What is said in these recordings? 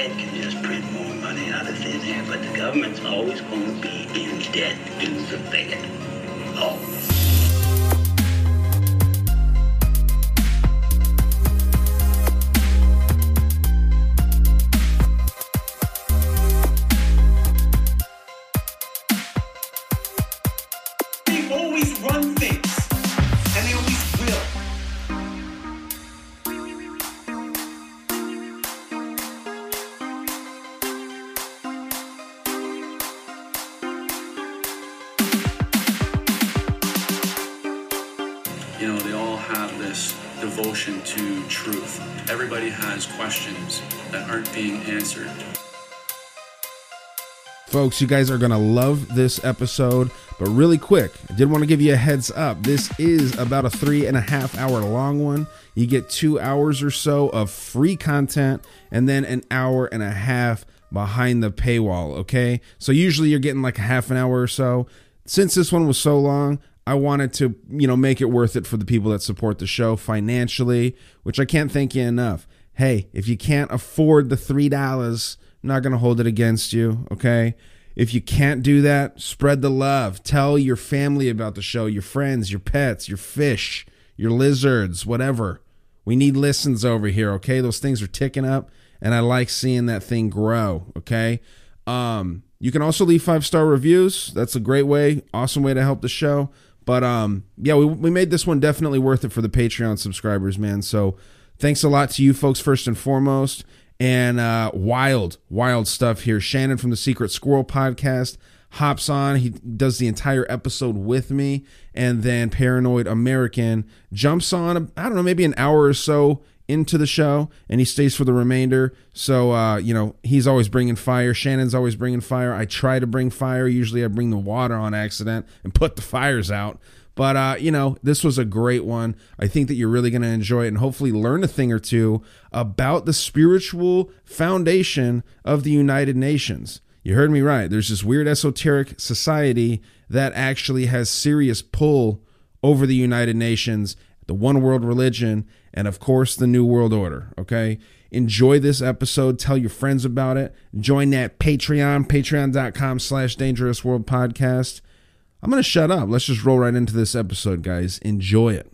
The Folks, you guys are going to love this episode. But really quick, I did want to give you a heads up. This is about a three and a half hour long one. You get two hours or so of free content and then an hour and a half behind the paywall. Okay. So usually you're getting like a half an hour or so. Since this one was so long, I wanted to, you know, make it worth it for the people that support the show financially, which I can't thank you enough. Hey, if you can't afford the $3, I'm not going to hold it against you, okay? If you can't do that, spread the love. Tell your family about the show, your friends, your pets, your fish, your lizards, whatever. We need listens over here, okay? Those things are ticking up and I like seeing that thing grow, okay? Um you can also leave five-star reviews. That's a great way, awesome way to help the show. But um yeah, we we made this one definitely worth it for the Patreon subscribers, man. So thanks a lot to you folks first and foremost and uh, wild, wild stuff here. Shannon from the Secret Squirrel podcast hops on. He does the entire episode with me, and then Paranoid American jumps on. I don't know, maybe an hour or so into the show, and he stays for the remainder. So uh, you know, he's always bringing fire. Shannon's always bringing fire. I try to bring fire. Usually, I bring the water on accident and put the fires out. But uh, you know, this was a great one. I think that you're really going to enjoy it and hopefully learn a thing or two about the spiritual foundation of the United Nations. You heard me right. There's this weird esoteric society that actually has serious pull over the United Nations, the one world religion, and of course the New World Order. Okay. Enjoy this episode. Tell your friends about it. Join that Patreon, patreon.com slash dangerous world podcast. I'm going to shut up. Let's just roll right into this episode, guys. Enjoy it.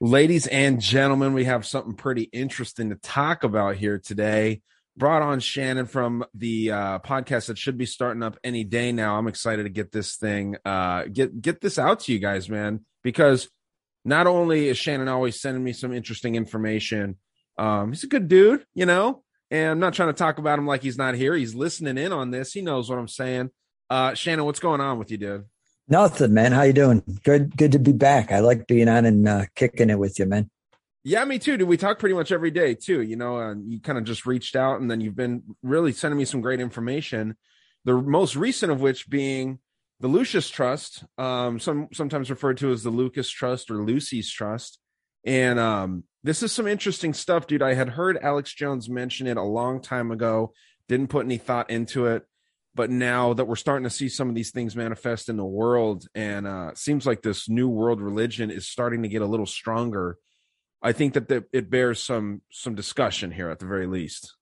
Ladies and gentlemen, we have something pretty interesting to talk about here today. Brought on Shannon from the uh, podcast that should be starting up any day now. I'm excited to get this thing, uh, get get this out to you guys, man, because not only is Shannon always sending me some interesting information, um, he's a good dude, you know, and I'm not trying to talk about him like he's not here. He's listening in on this. He knows what I'm saying. Uh, Shannon, what's going on with you, dude? Nothing, man. How you doing? Good, good to be back. I like being on and uh, kicking it with you, man. Yeah, me too. Dude, we talk pretty much every day too. You know, uh, you kind of just reached out, and then you've been really sending me some great information. The most recent of which being the Lucius Trust, um, some sometimes referred to as the Lucas Trust or Lucy's Trust. And um, this is some interesting stuff, dude. I had heard Alex Jones mention it a long time ago. Didn't put any thought into it but now that we're starting to see some of these things manifest in the world and uh seems like this new world religion is starting to get a little stronger i think that the, it bears some some discussion here at the very least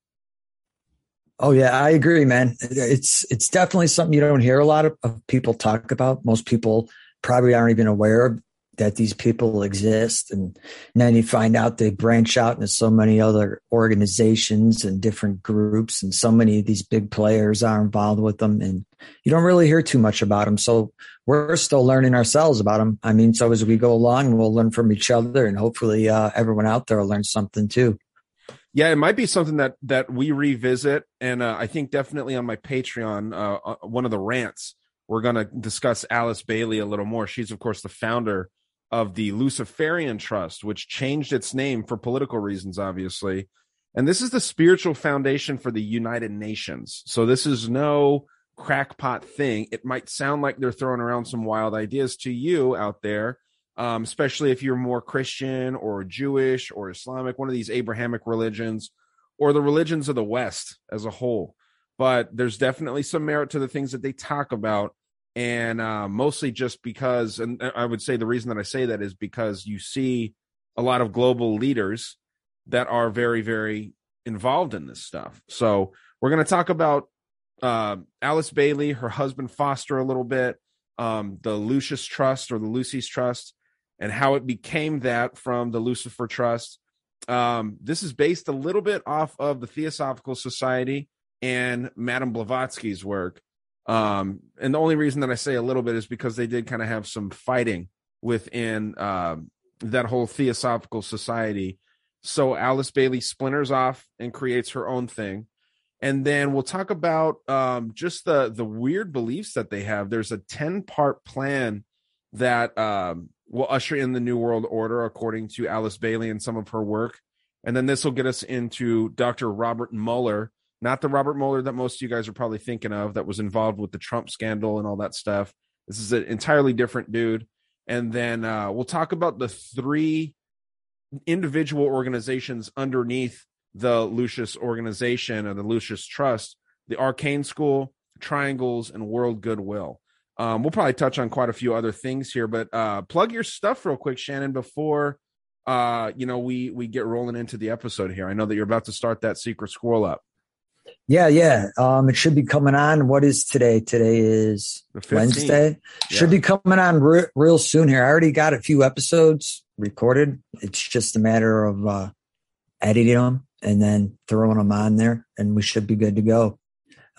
Oh yeah, I agree, man. It's it's definitely something you don't hear a lot of, of people talk about. Most people probably aren't even aware that these people exist, and, and then you find out they branch out into so many other organizations and different groups, and so many of these big players are involved with them, and you don't really hear too much about them. So we're still learning ourselves about them. I mean, so as we go along, we'll learn from each other, and hopefully, uh, everyone out there will learn something too. yeah it might be something that that we revisit and uh, i think definitely on my patreon uh, uh, one of the rants we're going to discuss Alice Bailey a little more. She's, of course, the founder of the Luciferian Trust, which changed its name for political reasons, obviously. And this is the spiritual foundation for the United Nations. So this is no crackpot thing. It might sound like they're throwing around some wild ideas to you out there, um, especially if you're more Christian or Jewish or Islamic, one of these Abrahamic religions, or the religions of the West as a whole. But there's definitely some merit to the things that they talk about. And uh, mostly just because, and I would say the reason that I say that is because you see a lot of global leaders that are very, very involved in this stuff. So we're going to talk about uh, Alice Bailey, her husband Foster, a little bit, um, the lucius Trust or the Lucy's Trust, and how it became that from the Lucifer Trust. Um, this is based a little bit off of the Theosophical Society and Madame Blavatsky's work. Um, and the only reason that I say a little bit is because they did kind of have some fighting within uh, that whole Theosophical Society. So Alice Bailey splinters off and creates her own thing and then we'll talk about um, just the the weird beliefs that they have. There's a ten part plan that um, will usher in the new world order, according to Alice Bailey and some of her work. And then this will get us into Dr. Robert Mueller, not the Robert Mueller that most of you guys are probably thinking of, that was involved with the Trump scandal and all that stuff. This is an entirely different dude. And then uh, we'll talk about the three individual organizations underneath the Lucius organization or the Lucius Trust, the Arcane School, Triangles, and World Goodwill. Um, we'll probably touch on quite a few other things here, but uh, plug your stuff real quick, Shannon, before uh, you know we we get rolling into the episode here. I know that you're about to start that Secret Squirrel up. Yeah, yeah. Um, it should be coming on. What is today? Today is Wednesday. Yeah. Should be coming on re- real soon here. I already got a few episodes recorded. It's just a matter of uh, editing them and then throwing them on there, and we should be good to go.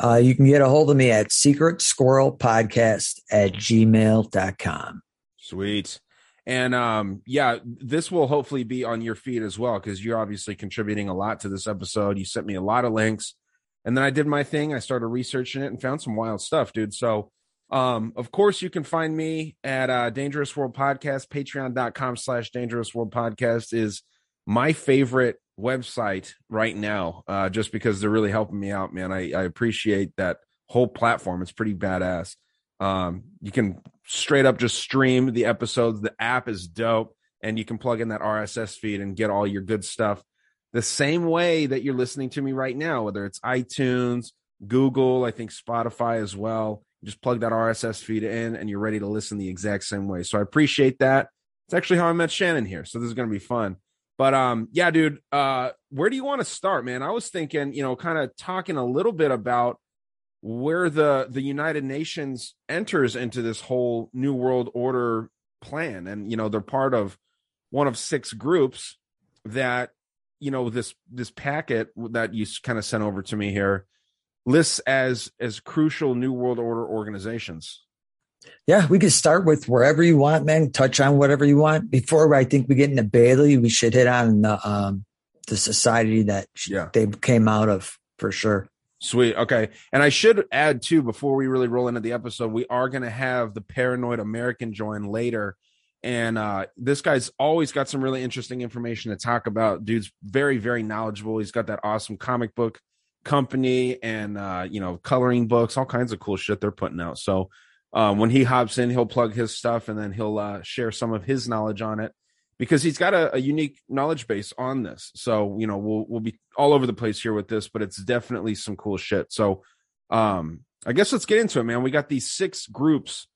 Uh, you can get a hold of me at secret squirrel podcast at gmail.com. Sweet. And um, yeah, this will hopefully be on your feed as well because you're obviously contributing a lot to this episode. You sent me a lot of links. And then I did my thing. I started researching it and found some wild stuff, dude. So, um, of course, you can find me at uh, Dangerous World Podcast. Patreon.com slash Dangerous World Podcast is my favorite website right now, uh, just because they're really helping me out, man. I, I appreciate that whole platform. It's pretty badass. Um, you can straight up just stream the episodes. The app is dope, and you can plug in that RSS feed and get all your good stuff the same way that you're listening to me right now, whether it's iTunes, Google, I think Spotify as well. Just plug that RSS feed in and you're ready to listen the exact same way. So I appreciate that. It's actually how I met Shannon here. So this is going to be fun. But um, yeah, dude, uh, where do you want to start, man? I was thinking, you know, kind of talking a little bit about where the the United Nations enters into this whole new world order plan, and you know, they're part of one of six groups that you know this this packet that you kind of sent over to me here lists as as crucial new world order organizations yeah, we could start with wherever you want, man. Touch on whatever you want. Before I think we get into Bailey, we should hit on the um, the society that yeah. they came out of for sure. Sweet. Okay. And I should add too, before we really roll into the episode, we are going to have the paranoid American join later. And uh, this guy's always got some really interesting information to talk about. Dude's very, very knowledgeable. He's got that awesome comic book company and, uh, you know, coloring books, all kinds of cool shit they're putting out. So um, when he hops in, he'll plug his stuff and then he'll uh, share some of his knowledge on it because he's got a, a, unique knowledge base on this. So you know we'll we'll be all over the place here with this, but it's definitely some cool shit. So um, I guess let's get into it, man. We got these six groups.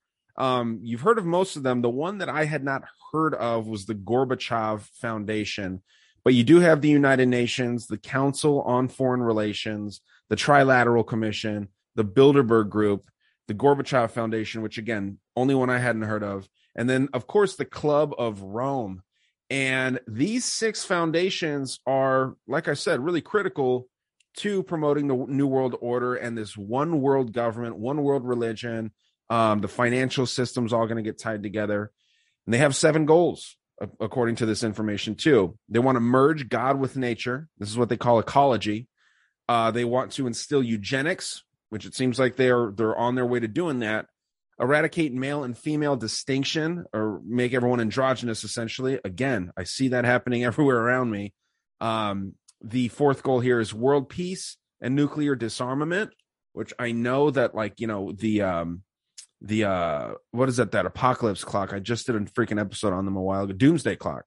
Um, you've heard of most of them. The one that I had not heard of was the Gorbachev Foundation, but you do have the United Nations, the Council on Foreign Relations, the Trilateral Commission, the Bilderberg Group, the Gorbachev Foundation, which again, only one I hadn't heard of, and then of course the Club of Rome. And these six foundations are, like I said, really critical to promoting the New World Order and this one world government, one world religion. Um, the financial system's all going to get tied together. And they have seven goals, according to this information, too. They want to merge God with nature. This is what they call ecology. Uh, they want to instill eugenics, which it seems like they're they're on their way to doing that. eradicate male and female distinction or make everyone androgynous essentially again i see that happening everywhere around me um, the fourth goal here is world peace and nuclear disarmament which i know that like you know the um the uh what is that that apocalypse clock? I just did a freaking episode on them a while ago. Doomsday clock.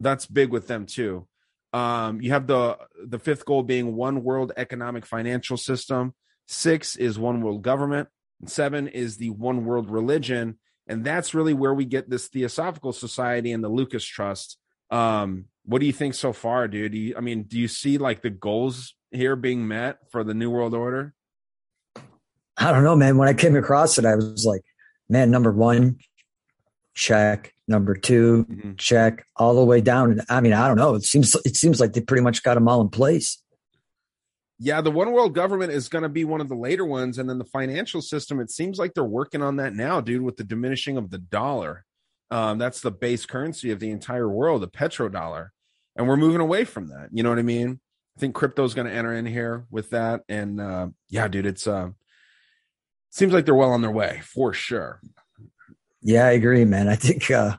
That's big with them too. Um you have the the fifth goal being one world economic financial system. Six is one world government. Seven is the one world religion. And that's really where we get this theosophical society and the lucas trust. Um what do you think so far dude? You, i mean do you see like the goals here being met for the new world order I don't know, man. When I came across it, I was like, man, number one, check. Number 2 Mhm. check. All the way down. I mean, I don't know. It seems it seems like they pretty much got them all in place. Yeah, the one world government is going to be one of the later ones. And then the financial system, it seems like they're working on that now, dude, with the diminishing of the dollar. Um, that's the base currency of the entire world, the petrodollar. And we're moving away from that. You know what I mean? I think crypto is going to enter in here with that. And uh, yeah, dude, it's uh, seems like they're well on their way for sure. Yeah, I agree, man. I think uh,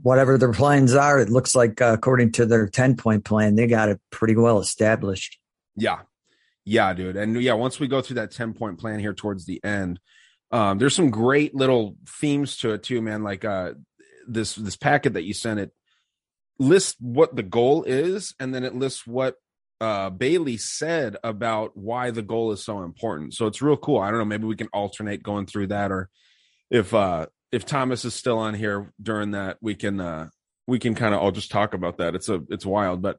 whatever their plans are, it looks like uh, according to their ten point plan, they got it pretty well established. Yeah. Yeah, dude. And yeah, once we go through that 10 point plan here towards the end, um, there's some great little themes to it too, man. Like uh this this packet that you sent it lists what the goal is, and then it lists what uh Bailey said about why the goal is so important. So it's real cool. I don't know, maybe we can alternate going through that, or if uh if Thomas is still on here during that, we can uh we can kind of all just talk about that. It's a it's wild, but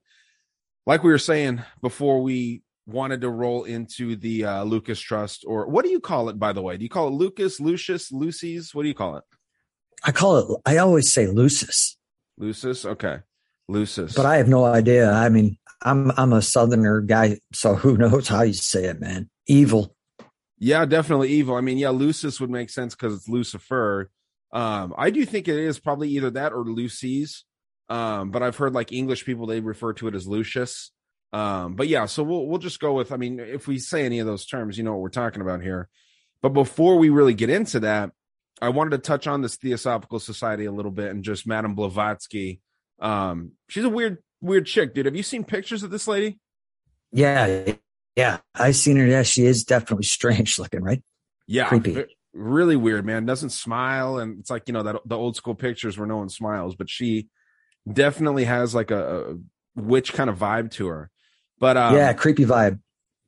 like we were saying before we wanted to roll into the uh, Lucas Trust, or what do you call it, by the way? Do you call it Lucas, Lucius, Lucy's? What do you call it? I call it. I always say Lucis, Lucis? Okay. Lucis. but I have no idea. I mean, I'm I'm a Southerner guy, so who knows how you say it, man? Evil. yeah, definitely evil. I mean, yeah, Lucis would make sense because it's Lucifer. Um, I do think it is probably either that or Lucy's. Um, but I've heard like English people they refer to it as Lucius. Um, but yeah, so we'll we'll just go with. I mean, if we say any of those terms, you know what we're talking about here. But before we really get into that, I wanted to touch on this Theosophical Society a little bit and just Madame Blavatsky. Um, she's a weird, weird chick, dude. Have you seen pictures of this lady? Yeah, yeah. I've seen her. Yeah, she is definitely strange looking, right? Yeah, Creepy. really weird, man. Doesn't smile, and it's like you know that the old school pictures where no one smiles, but she definitely has like a, a witch kind of vibe to her. But um, yeah, creepy vibe.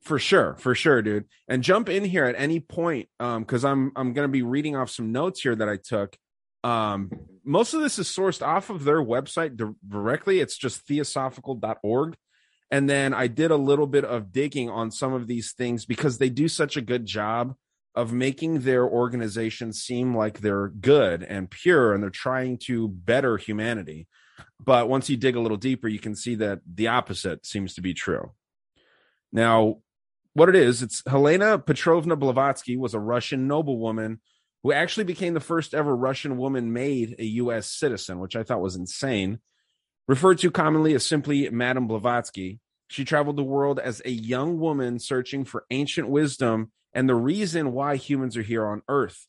for sure, for sure, dude. And jump in here at any point, um, because I'm I'm gonna be reading off some notes here that I took. Um, most of this is sourced off of their website di- directly. It's just theosophical.org. And then I did a little bit of digging on some of these things because they do such a good job of making their organization seem like they're good and pure and they're trying to better humanity. But once you dig a little deeper, you can see that the opposite seems to be true. Now, what it is, it's Helena Petrovna Blavatsky was a Russian noblewoman who actually became the first ever Russian woman made a U.S. citizen, which I thought was insane. Referred to commonly as simply Madame Blavatsky, she traveled the world as a young woman searching for ancient wisdom and the reason why humans are here on Earth.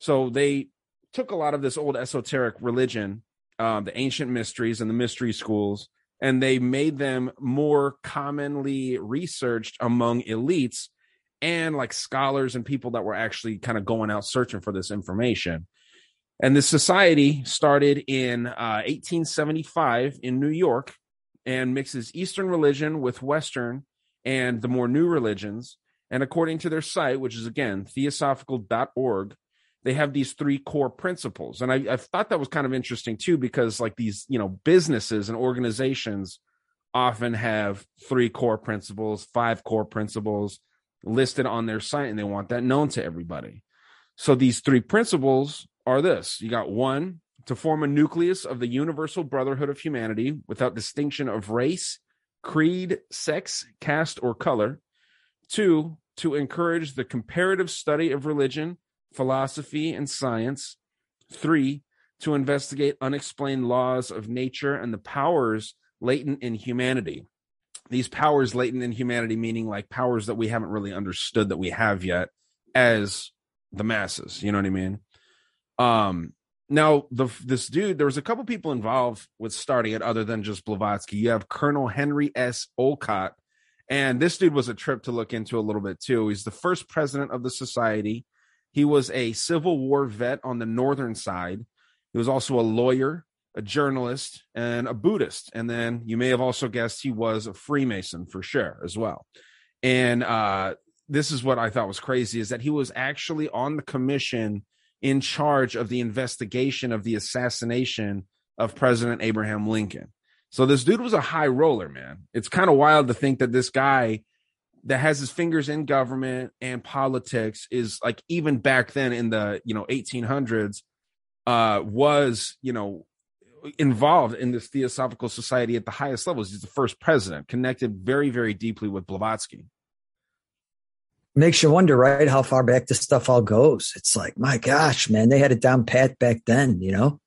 So they took a lot of this old esoteric religion, um, the ancient mysteries and the mystery schools, and they made them more commonly researched among elites and like scholars and people that were actually kind of going out searching for this information. And this society started in uh, 1875 in New York and mixes Eastern religion with Western and the more new religions. And according to their site, which is again theosophical.org, they have these three core principles. And I, I thought that was kind of interesting too, because like these, you know, businesses and organizations often have three core principles, five core principles listed on their site, and they want that known to everybody. So these three principles are this you got one, to form a nucleus of the universal brotherhood of humanity without distinction of race, creed, sex, caste, or color. Two, to encourage the comparative study of religion, philosophy, and science. Three, to investigate unexplained laws of nature and the powers latent in humanity. These powers latent in humanity, meaning like powers that we haven't really understood that we have yet as the masses. You know what I mean? Um, now the this dude, there was a couple people involved with starting it other than just Blavatsky. You have Colonel Henry S. Olcott, and this dude was a trip to look into a little bit too. He's the first president of the society. He was a Civil War vet on the northern side. He was also a lawyer, a journalist, and a Buddhist. And then you may have also guessed he was a Freemason for sure as well. And uh, this is what I thought was crazy is that he was actually on the commission in charge of the investigation of the assassination of President Abraham Lincoln. So this dude was a high roller, man. It's kind of wild to think that this guy that has his fingers in government and politics is like even back then in the you know 1800s uh was you know involved in this theosophical society at the highest levels he's the first president connected very very deeply with blavatsky makes you wonder right how far back this stuff all goes it's like my gosh man they had it down pat back then you know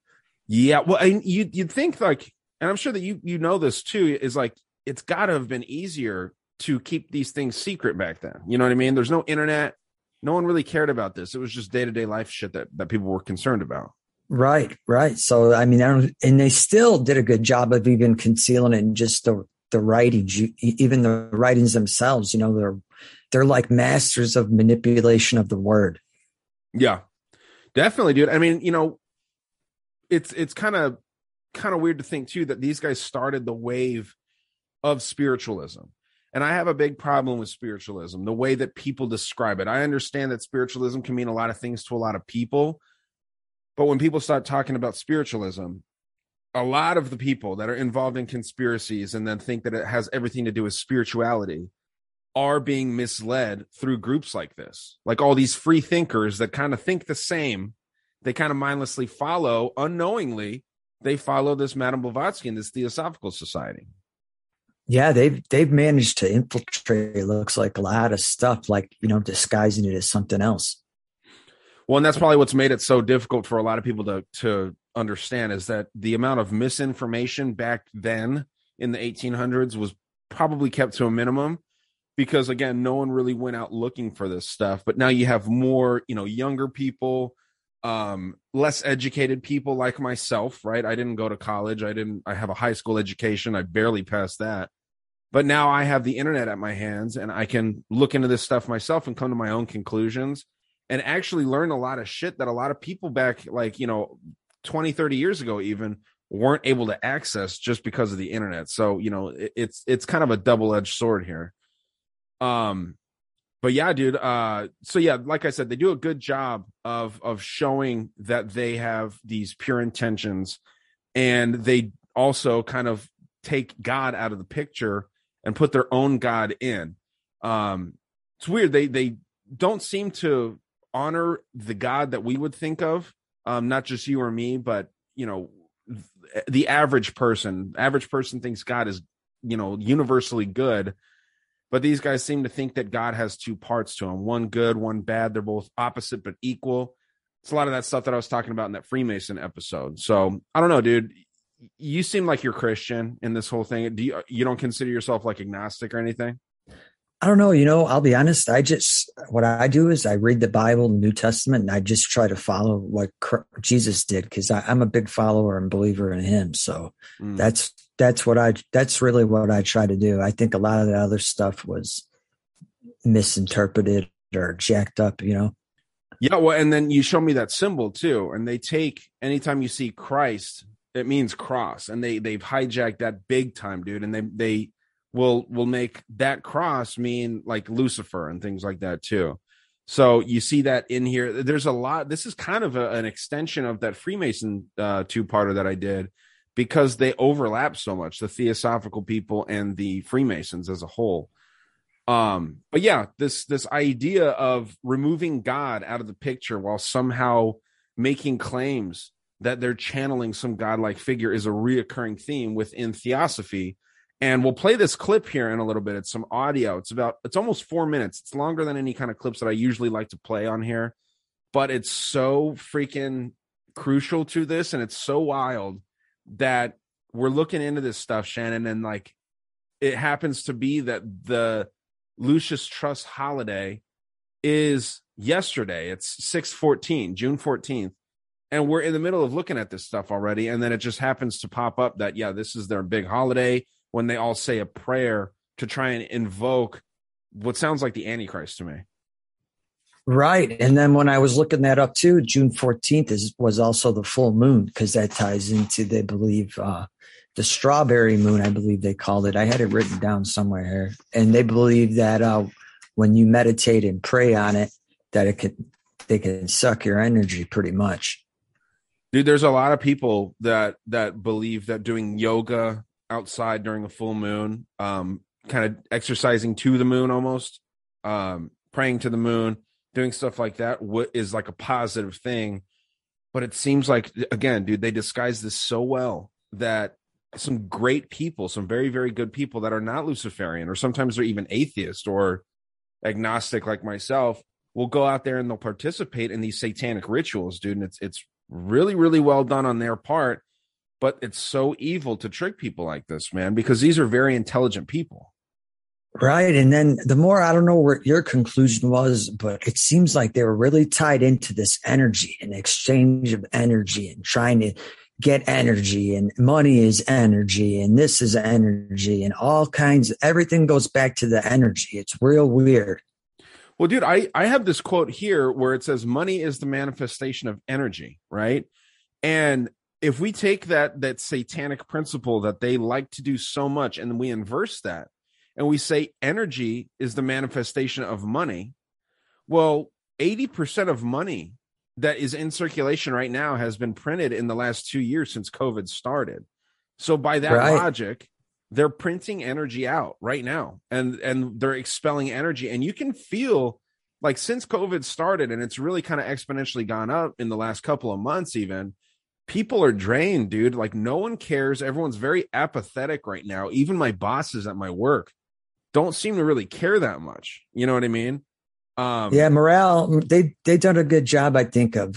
yeah well and you you'd think like and i'm sure that you you know this too is like it's got to have been easier to keep these things secret back then. You know what I mean? There's no internet. No one really cared about this. It was just day to day life shit that, that people were concerned about. Right, right. So I mean, I don't, and they still did a good job of even concealing it in just the the writings, even the writings themselves. You know, they're they're like masters of manipulation of the word. Yeah, definitely, dude. I mean, you know, it's it's kind of kind of weird to think too that these guys started the wave of spiritualism and I have a big problem with spiritualism, the way that people describe it. I understand that spiritualism can mean a lot of things to a lot of people. But when people start talking about spiritualism, a lot of the people that are involved in conspiracies and then think that it has everything to do with spirituality are being misled through groups like this. Like all these free thinkers that kind of think the same, they kind of mindlessly follow, unknowingly, they follow this Madame Blavatsky and this Theosophical Society yeah they've they've managed to infiltrate it looks like a lot of stuff like you know disguising it as something else well and that's probably what's made it so difficult for a lot of people to to understand is that the amount of misinformation back then in the 1800s was probably kept to a minimum because again no one really went out looking for this stuff. But now you have more you know younger people um less educated people like myself right? I didn't go to college. I didn't i have a high school education. I barely passed that. But now I have the internet at my hands and I can look into this stuff myself and come to my own conclusions and actually learn a lot of shit that a lot of people back like, you know, 20, 30 years ago even weren't able to access just because of the internet. So, you know, it, it's it's kind of a double-edged sword here. Um but yeah, dude, uh so yeah, like I said, they do a good job of of showing that they have these pure intentions and they also kind of take God out of the picture and put their own god in. Um, it's weird. They they don't seem to honor the god that we would think of. Um, not just you or me, but you know, the average person. Average person thinks God is you know universally good, but these guys seem to think that God has two parts to him: one good, one bad. They're both opposite but equal. It's a lot of that stuff that I was talking about in that Freemason episode. So I don't know, dude you seem like you're Christian in this whole thing. Do you you don't consider yourself like agnostic or anything? I don't know. You know, I'll be honest. I just what I do is I read the Bible, the New Testament, and I just try to follow what Jesus did because I'm a big follower and believer in Him. So mm. that's that's what I that's really what I try to do. I think a lot of the other stuff was misinterpreted or jacked up. You know. Yeah, well, and then you show me that symbol too, and they take anytime you see Christ, it means cross and they they've hijacked that big time dude and they they will will make that cross mean like lucifer and things like that too so you see that in here there's a lot this is kind of a, an extension of that freemason uh two-parter that i did because they overlap so much the theosophical people and the freemasons as a whole um but yeah this this idea of removing god out of the picture while somehow making claims that they're channeling some godlike figure is a reoccurring theme within theosophy. And we'll play this clip here in a little bit. It's some audio. It's about, it's almost four minutes. It's longer than any kind of clips that I usually like to play on here, but it's so freaking crucial to this. And it's so wild that we're looking into this stuff, Shannon. And like, it happens to be that the lucius Trust holiday is yesterday. It's 614, June 14th. And we're in the middle of looking at this stuff already. And then it just happens to pop up that, yeah, this is their big holiday when they all say a prayer to try and invoke what sounds like the Antichrist to me. Right. And then when I was looking that up too, June 14th is was also the full moon because that ties into they believe uh the strawberry moon, I believe they called it. I had it written down somewhere here. And they believe that uh when you meditate and pray on it, that it can they can suck your energy pretty much. Dude, there's a lot of people that that believe that doing yoga outside during a full moon, um, kind of exercising to the moon almost, um, praying to the moon doing stuff like that what is like a positive thing. But it seems like again dude they disguise this so well that some great people some very very good people that are not luciferian or sometimes they're even atheist or agnostic like myself will go out there and they'll participate in these satanic rituals dude. And it's it's really really well done on their part but it's so evil to trick people like this man because these are very intelligent people Right. And then the more, I don't know what your conclusion was, but it seems like they were really tied into this energy and exchange of energy and trying to get energy and money is energy and this is energy and all kinds of everything goes back to the energy. It's real weird. Well, dude, I, I have this quote here where it says money is the manifestation of energy, right? And if we take that that satanic principle that they like to do so much and we inverse that and we say energy is the manifestation of money, well, 80% of money that is in circulation right now has been printed in the last two years since COVID started. So by that right. logic, they're printing energy out right now and and they're expelling energy and you can feel like since covid started and it's really kind of exponentially gone up in the last couple of months even people are drained dude like no one cares everyone's very apathetic right now even my bosses at my work don't seem to really care that much. You know what I mean? Um, yeah, morale. They they done a good job, I think, of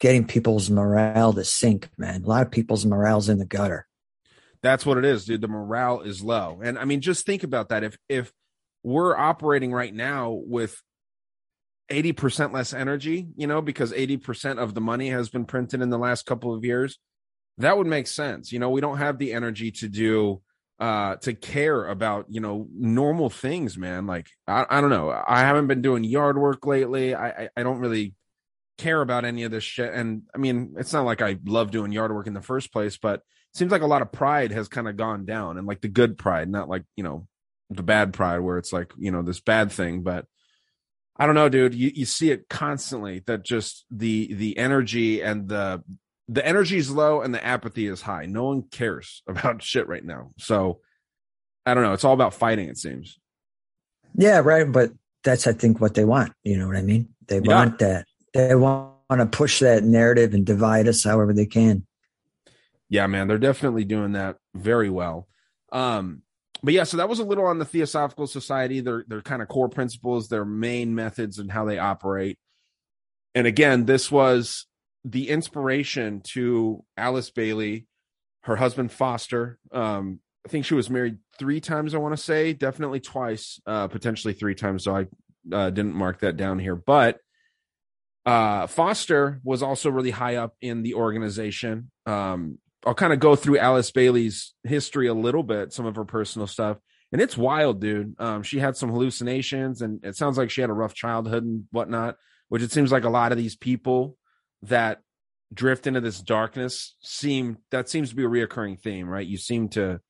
getting people's morale to sink. Man, a lot of people's morale's in the gutter. That's what it is, dude. The morale is low, and I mean, just think about that. If if we're operating right now with 80% less energy, you know, because 80% of the money has been printed in the last couple of years, that would make sense. You know, we don't have the energy to do uh to care about you know normal things man. Like I, I don't know. I haven't been doing yard work lately. I, I i don't really care about any of this shit. And i mean it's not like i love doing yard work in the first place but it seems like a lot of pride has kind of gone down and like the good pride not like you know the bad pride where it's like you know this bad thing but i don't know dude you, you see it constantly that just the the energy and the the energy is low and the apathy is high. No one cares about shit right now. So I don't know. It's all about fighting, it seems. Yeah, right. But that's, I think, what they want. You know what I mean? They yeah. want that. They want to push that narrative and divide us however they can. Yeah, man. They're definitely doing that very well. Um, but yeah, so that was a little on the Theosophical Society, their their kind of core principles, their main methods, and how they operate. And again, this was the inspiration to Alice Bailey, her husband Foster. Um, I think she was married three times. I want to say definitely twice, uh, potentially three times. So I uh, didn't mark that down here, but uh, Foster was also really high up in the organization. Um, I'll kind of go through Alice Bailey's history a little bit, some of her personal stuff, and it's wild, dude. Um, she had some hallucinations, and it sounds like she had a rough childhood and whatnot. Which it seems like a lot of these people that drift into this darkness seem that seems to be a reoccurring theme, right? You seem to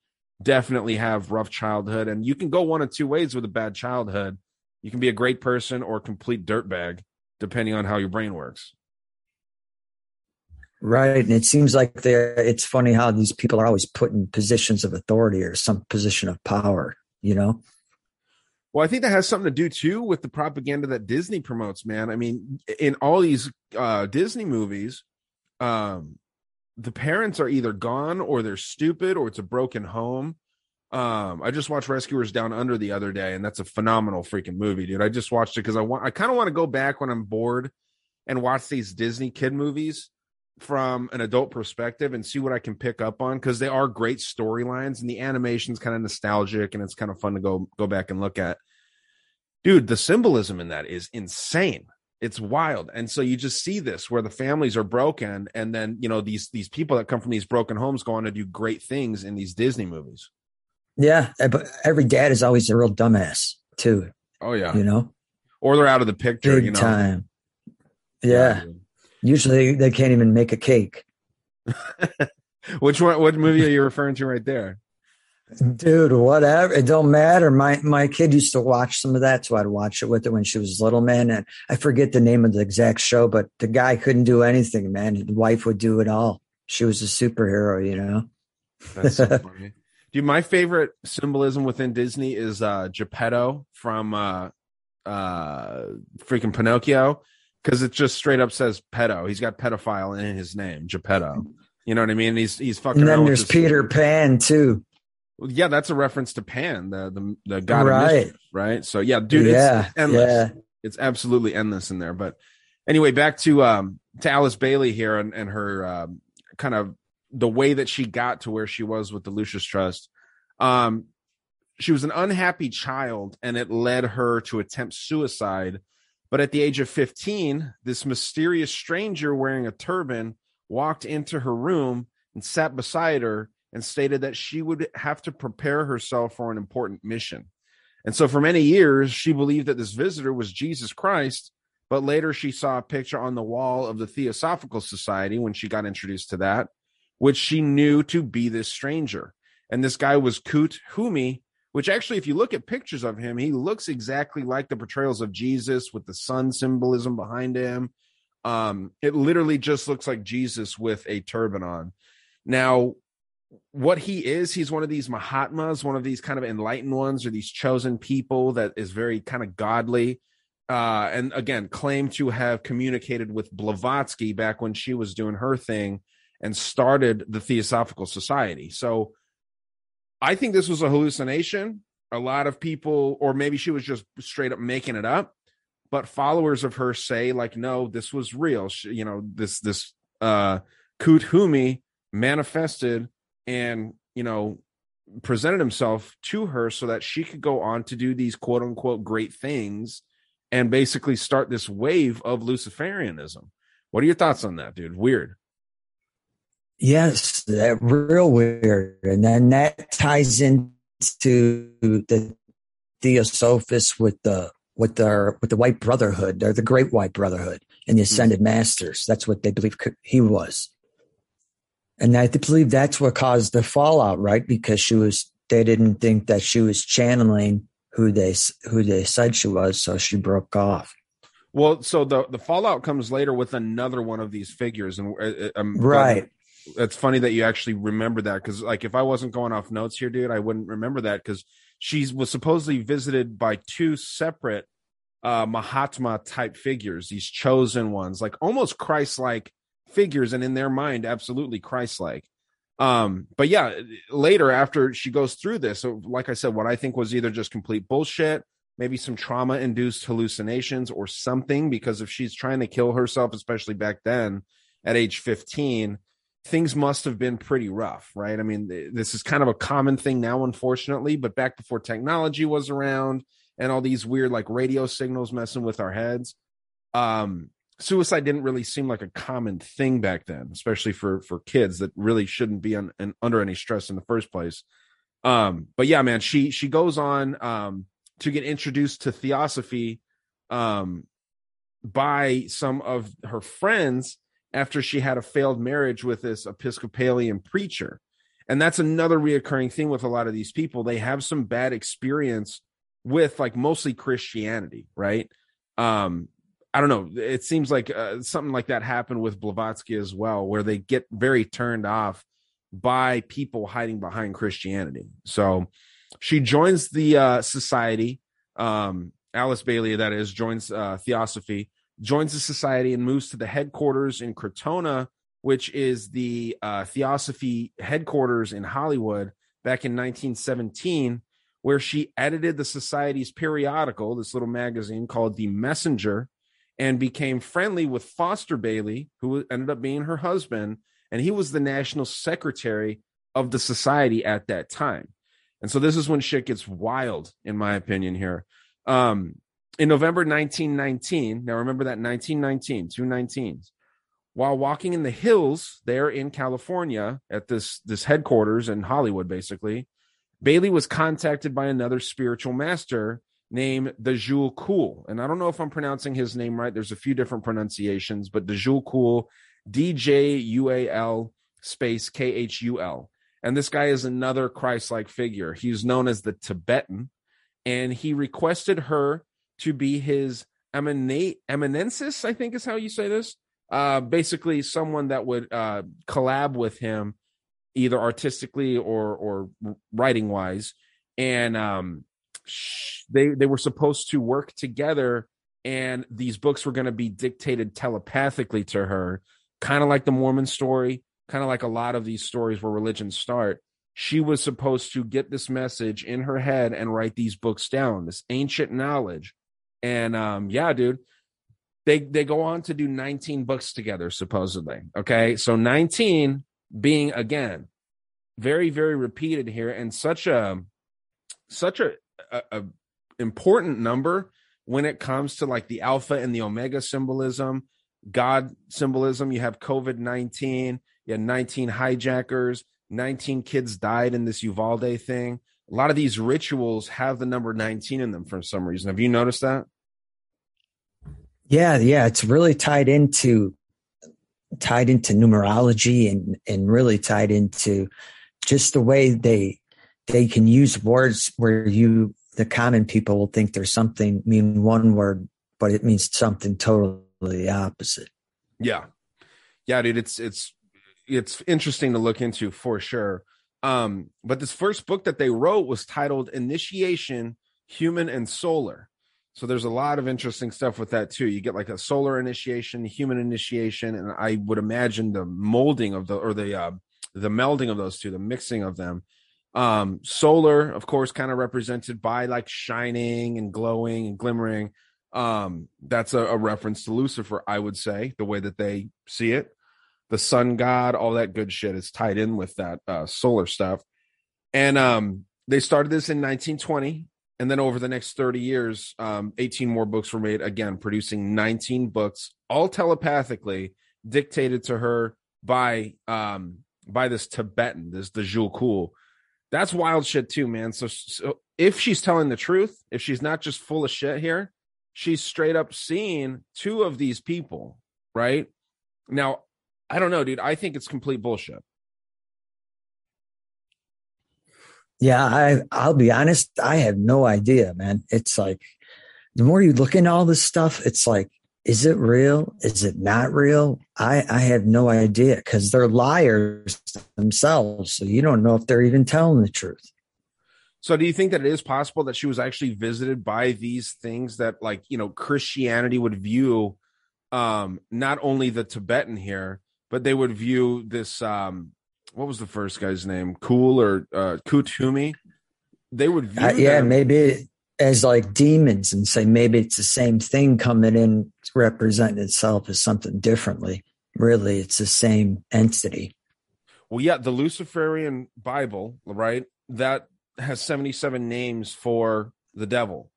definitely have rough childhood, and you can go one of two ways with a bad childhood. You can be a great person or complete dirtbag, depending on how your brain works. Right. And it seems like they're, it's funny how these people are always put in positions of authority or some position of power, you know? Well, I think that has something to do too with the propaganda that Disney promotes, man. I mean, in all these uh, Disney movies, um, the parents are either gone or they're stupid or it's a broken home. Um, I just watched Rescuers Down Under the other day, and that's a phenomenal freaking movie, dude. I just watched it because I want I kind of want to go back when I'm bored and watch these Disney kid movies from an adult perspective and see what I can pick up on because they are great storylines and the animation's kind of nostalgic and it's kind of fun to go go back and look at. dude the symbolism in that is insane it's wild and so you just see this where the families are broken and then you know these these people that come from these broken homes go on to do great things in these disney movies Yeah, eh, but every dad is always a real dumbass too. oh yeah You know, or they're out of the picture big you know time. Yeah. Usually they can't even make a cake. which one what movie are you referring to right there Dude, whatever. It don't matter. My my kid used to watch some of that, so I'd watch it with her when she was little, man. And I forget the name of the exact show, but the guy couldn't do anything, man. His wife would do it all. She was a superhero, you know. That's so funny. Dude, my favorite symbolism within Disney is uh Geppetto from uh uh freaking Pinocchio because it just straight up says pedo. He's got pedophile in his name, Geppetto. You know what I mean? He's he's fucking. And then there's Peter Pan too. Yeah, that's a reference to Pan, the the, the god of Right. mischief, right? So yeah, dude, it's, yeah, it's endless. yeah. It's absolutely endless in there. But anyway, back to um to Alice Bailey here and and her um, kind of the way that she got to where she was with the Lucius Trust. Um, she was an unhappy child, and it led her to attempt suicide. But at the age of 15, this mysterious stranger wearing a turban walked into her room and sat beside her and stated that she would have to prepare herself for an important mission. And so for many years, she believed that this visitor was Jesus Christ. But later, she saw a picture on the wall of the Theosophical Society when she got introduced to that, which she knew to be this stranger. And this guy was Kut Humi, which actually, if you look at pictures of him, he looks exactly like the portrayals of Jesus with the sun symbolism behind him. Um, it literally just looks like Jesus with a turban on. Now, what he is, he's one of these Mahatmas, one of these kind of enlightened ones, or these chosen people that is very kind of godly. Uh, and again, claim to have communicated with Blavatsky back when she was doing her thing and started the Theosophical Society. So I think this was a hallucination. A lot of people, or maybe she was just straight up making it up. But followers of her say, like, no, this was real. She, you know, this this uh Kut Humi manifested and you know presented himself to her so that she could go on to do these quote unquote great things and basically start this wave of Luciferianism. What are your thoughts on that, dude? Weird. Yes, that real weird. And then that ties into the Theosophists with the with their with the White Brotherhood. They're the Great White Brotherhood and the mm-hmm. Ascended Masters. That's what they believe he was. And I believe that's what caused the fallout, right? Because she was they didn't think that she was channeling who they who they said she was, so she broke off. Well, so the the fallout comes later with another one of these figures, and uh, uh um, I'm Right. It's funny that you actually remember that because like if i wasn't going off notes here dude i wouldn't remember that because she was supposedly visited by two separate uh mahatma type figures these chosen ones like almost christ-like figures and in their mind absolutely christ-like. Um but yeah later after she goes through this so like i said what i think was either just complete bullshit maybe some trauma induced hallucinations or something because if she's trying to kill herself especially back then at age 15 things must have been pretty rough, right? I mean, th- this is kind of a common thing now, unfortunately, but back before technology was around and all these weird like radio signals messing with our heads, um, suicide didn't really seem like a common thing back then, especially for for kids that really shouldn't be un, un, under any stress in the first place. Um, but yeah, man, she she goes on um, to get introduced to theosophy um, by some of her friends after she had a failed marriage with this Episcopalian preacher. And that's another reoccurring thing with a lot of these people. They have some bad experience with like mostly Christianity, right? Um, I don't know. It seems like uh, something like that happened with Blavatsky as well, where they get very turned off by people hiding behind Christianity. So she joins the uh, society. Um, Alice Bailey, that is, joins uh, Theosophy joins the society and moves to the headquarters in Krotona, which is the uh, Theosophy headquarters in Hollywood back in 1917, where she edited the society's periodical, this little magazine called The Messenger, and became friendly with Foster Bailey, who ended up being her husband, and he was the national secretary of the society at that time. And so this is when shit gets wild, in my opinion, here. Um, in November 1919, now remember that 1919, two 19s, while walking in the hills there in California at this this headquarters in Hollywood, basically, Bailey was contacted by another spiritual master named Djual Khul. And I don't know if I'm pronouncing his name right. There's a few different pronunciations, but Djual Khul, D J U A L space K H U L. And this guy is another Christ like figure. He's known as the Tibetan, and he requested her to be his eminate eminensis, I think is how you say this. Uh, basically, someone that would uh, collab with him either artistically or or writing wise and um they they were supposed to work together and these books were going to be dictated telepathically to her kind of like the mormon story kind of like a lot of these stories where religions start. She was supposed to get this message in her head and write these books down this ancient knowledge and um yeah dude. They they go on to do 19 books together supposedly okay? So 19 being again very very repeated here and such a such a, a, a important number when it comes to like the alpha and the omega symbolism god symbolism. You have covid-19 you had 19 hijackers 19 kids died in this uvalde thing a lot of these rituals have the number 19 in them for some reason. Have you noticed that? Yeah yeah it's really tied into tied into numerology and and really tied into just the way they they can use words where you the common people will think there's something mean one word but it means something totally opposite. Yeah. Yeah dude it's it's it's interesting to look into for sure um but this first book that they wrote was titled initiation human and solar so there's a lot of interesting stuff with that too. You get like a solar initiation, human initiation, and I would imagine the molding of the or the uh, the melding of those two, the mixing of them. Um, solar, of course, kind of represented by like shining and glowing and glimmering. Um, that's a, a reference to Lucifer, I would say, the way that they see it. The sun god, all that good shit is tied in with that uh, solar stuff. And um, they started this in 1920 and then over the next 30 years um, 18 more books were made again producing 19 books all telepathically dictated to her by um by this tibetan this the Djual Khul that's wild shit too man. So, so if she's telling the truth if she's not just full of shit here she's straight up seeing two of these people right? Now i don't know dude i think it's complete bullshit Yeah, I I'll be honest, I have no idea, man. It's like the more you look into all this stuff, it's like, is it real? Is it not real? I I have no idea because they're liars themselves. So you don't know if they're even telling the truth. So do you think that it is possible that she was actually visited by these things that like, you know, Christianity would view um not only the Tibetan here, but they would view this um what was the first guy's name? Cool or uh, Kuthumi? They would view uh, yeah, maybe as like demons and say maybe it's the same thing coming in representing itself as something differently. Really, it's the same entity. Well, yeah, the Luciferian Bible, right? That has 77 names for the devil.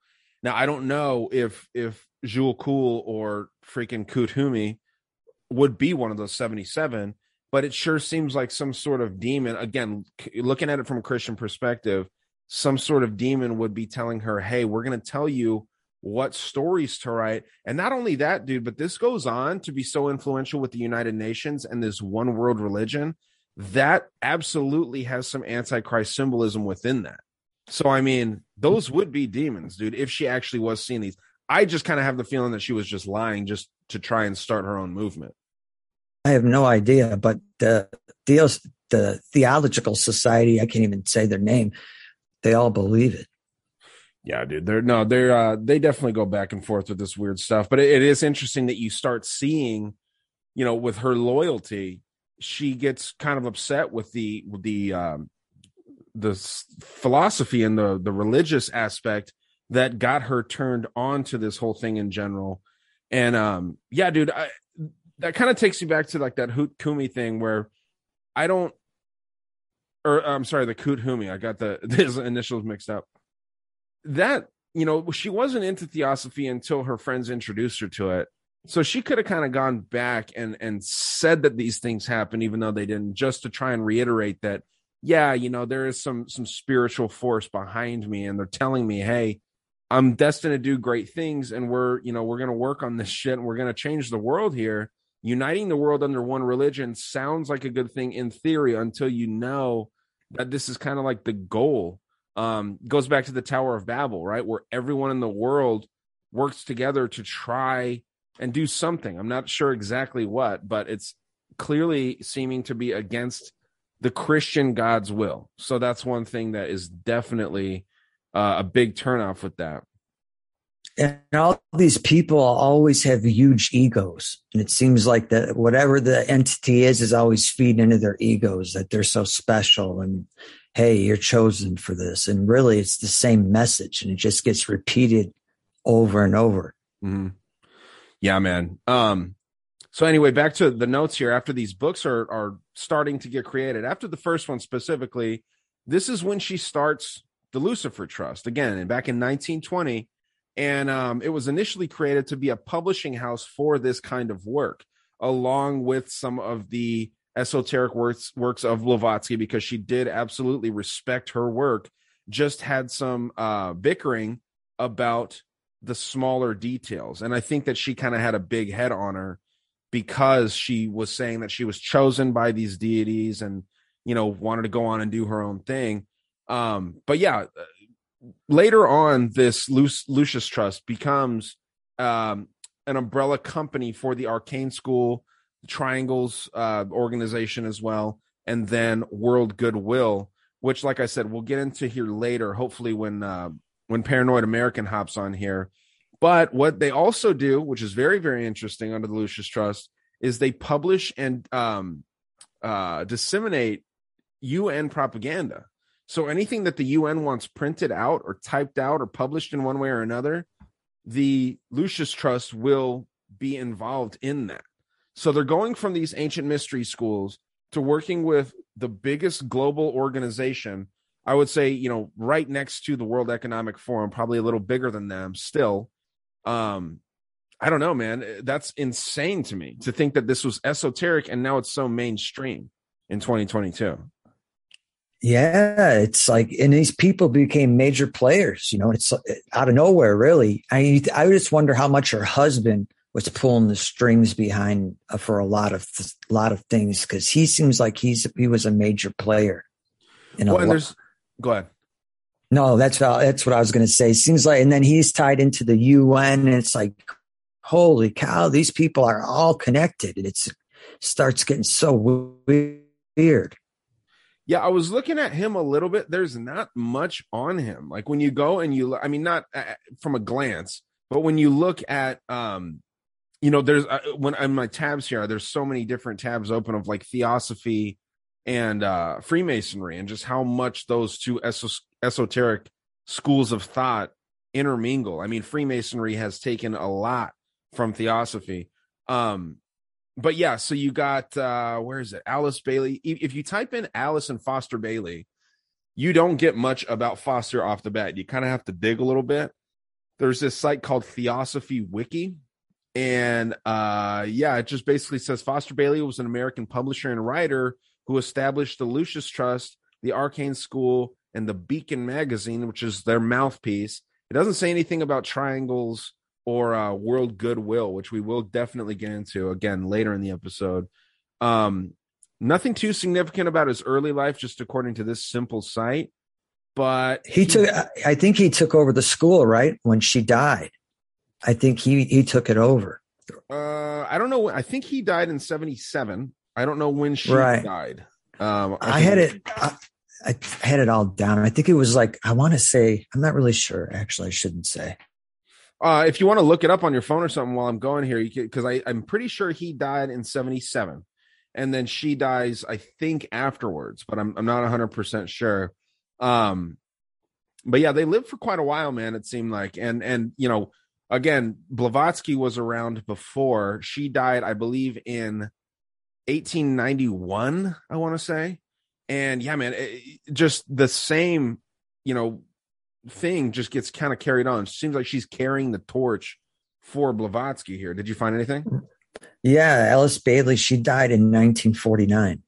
Now, I don't know if if Djual Khul or freaking Kuthumi would be one of those 77 but it sure seems like some sort of demon again looking at it from a christian perspective some sort of demon would be telling her hey we're going to tell you what stories to write. And not only that dude but this goes on to be so influential with the united nations and this one world religion that absolutely has some antichrist symbolism within that. So i mean those would be demons dude if she actually was seeing these. I just kind of have the feeling that she was just lying just to try and start her own movement I have no idea, but the the, the theological society, I can't even say their name. They all believe it. Yeah, dude. They're no, they're uh they definitely go back and forth with this weird stuff. But it, it is interesting that you start seeing, you know, with her loyalty, she gets kind of upset with the with the um the philosophy and the the religious aspect that got her turned on to this whole thing in general. And um yeah, dude, I, that kind of takes you back to like that Hoot Kumi thing where I don't, or uh, I'm sorry, the Koot Humi. I got the his initials mixed up. That you know, she wasn't into theosophy until her friends introduced her to it. So she could have kind of gone back and and said that these things happen, even though they didn't, just to try and reiterate that, yeah, you know, there is some some spiritual force behind me, and they're telling me, hey, I'm destined to do great things, and we're you know we're gonna work on this shit, and we're gonna change the world here. Uniting the world under one religion sounds like a good thing in theory until you know that this is kind of like the goal um, goes back to the Tower of Babel, right? Where everyone in the world works together to try and do something. I'm not sure exactly what, but it's clearly seeming to be against the Christian God's will. So that's one thing that is definitely uh, a big turnoff with that. And all these people always have huge egos. And it seems like that whatever the entity is, is always feeding into their egos that they're so special and hey, you're chosen for this. And really, it's the same message and it just gets repeated over and over. Mm-hmm. Yeah, man. Um, so anyway, back to the notes here. After these books are are starting to get created, after the first one specifically, this is when she starts the Lucifer Trust again, and back in 1920, and um, it was initially created to be a publishing house for this kind of work, along with some of the esoteric works works of Blavatsky because she did absolutely respect her work. Just had some uh, bickering about the smaller details, and I think that she kind of had a big head on her because she was saying that she was chosen by these deities and you know wanted to go on and do her own thing. Um, but yeah, later on, this Lucius Trust becomes um, an umbrella company for the Arcane School the Triangles uh, organization as well, and then World Goodwill, which, like I said, we'll get into here later. Hopefully, when uh, when Paranoid American hops on here. But what they also do, which is very very interesting under the Lucius Trust, is they publish and um, uh, disseminate UN propaganda. So anything that the UN wants printed out or typed out or published in one way or another, the Lucius Trust will be involved in that. So they're going from these ancient mystery schools to working with the biggest global organization. I would say, you know, right next to the World Economic Forum, probably a little bigger than them still. Um, I don't know, man. That's insane to me to think that this was esoteric and now it's so mainstream in 2022. Yeah, it's like, and these people became major players. You know, it's out of nowhere, really. I I just wonder how much her husband was pulling the strings behind uh, for a lot of a lot of things because he seems like he's he was a major player. In well, and there's go ahead. No, that's what, that's what I was going to say. Seems like, and then he's tied into the UN, and it's like, holy cow, these people are all connected, and it's starts getting so weird. Yeah, I was looking at him a little bit. There's not much on him. Like when you go and you, I mean, not uh, from a glance, but when you look at um you know there's uh, when in my tabs here there's so many different tabs open of like theosophy and uh freemasonry and just how much those two es- esoteric schools of thought intermingle i mean freemasonry has taken a lot from theosophy um but yeah so you got uh where is it? Alice bailey. If you type in alice and foster bailey you don't get much about foster off the bat. You kind of have to dig a little bit. There's this site called theosophy wiki and uh, yeah, it just basically says Foster Bailey was an American publisher and writer who established the Lucius Trust, the Arcane School, and the Beacon Magazine, which is their mouthpiece. It doesn't say anything about triangles or uh, World Goodwill, which we will definitely get into again later in the episode. Um, nothing too significant about his early life, just according to this simple site. But he, he took, I think he took over the school, right? When she died. I think he he took it over. Uh, I don't know. I think he died in '77. I don't know when she right. died. Um, I, I had it. I, I, had it all down. I think it was like I want to say. I'm not really sure. Actually, I shouldn't say. Uh, if you want to look it up on your phone or something while I'm going here, you because I'm pretty sure he died in '77, and then she dies, I think, afterwards. But I'm I'm not 100 percent sure. Um, but yeah, they lived for quite a while, man. It seemed like, and and you know again, Blavatsky was around before. She died, I believe, in 1891, I want to say. And yeah, man, it, just the same, you know, thing just gets kind of carried on. Seems like she's carrying the torch for Blavatsky here. Did you find anything? Yeah, Alice Bailey, she died in 1949.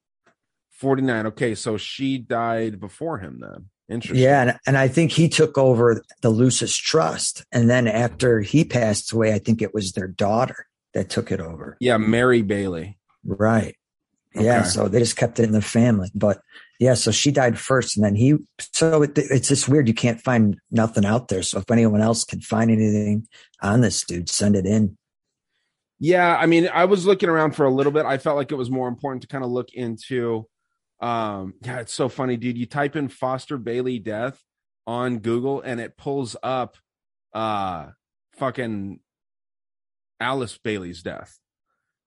49. Okay, so she died before him then. Interesting. Yeah, and, and I think he took over the Lucis Trust. And then after he passed away, I think it was their daughter that took it over. Yeah, Mary Bailey. Right. Yeah, so they just kept it in the family. But yeah, so she died first, and then he. So it, it's just weird. You can't find nothing out there. So if anyone else can find anything on this dude, send it in. Yeah, I mean, I was looking around for a little bit. I felt like it was more important to kind of look into um yeah, it's so funny, dude. You type in Foster Bailey death on Google and it pulls up uh fucking Alice Bailey's death.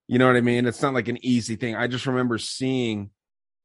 You know what I mean? It's not like an easy thing. I just remember seeing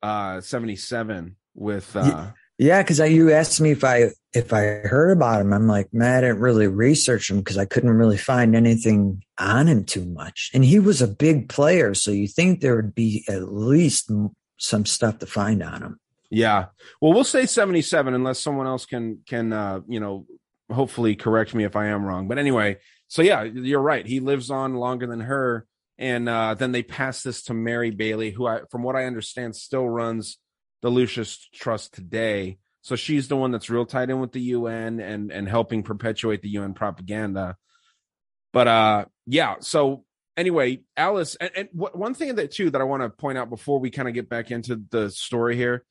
uh 77 with uh Yeah, because you asked me if I if I heard about him. I'm like, man, I didn't really research him because I couldn't really find anything on him too much. And he was a big player, so you think there would be at least some stuff to find on him. Yeah. Well, we'll say 77 unless someone else can can uh, you know, hopefully correct me if I am wrong. But anyway, so yeah, you're right. He lives on longer than her and uh then they pass this to Mary Bailey who I from what I understand still runs the Lucius Trust today. So she's the one that's real tied in with the UN and and helping perpetuate the UN propaganda. But uh yeah, so anyway, Alice, and, and wh- one thing that too that I want to point out before we kind of get back into the story here,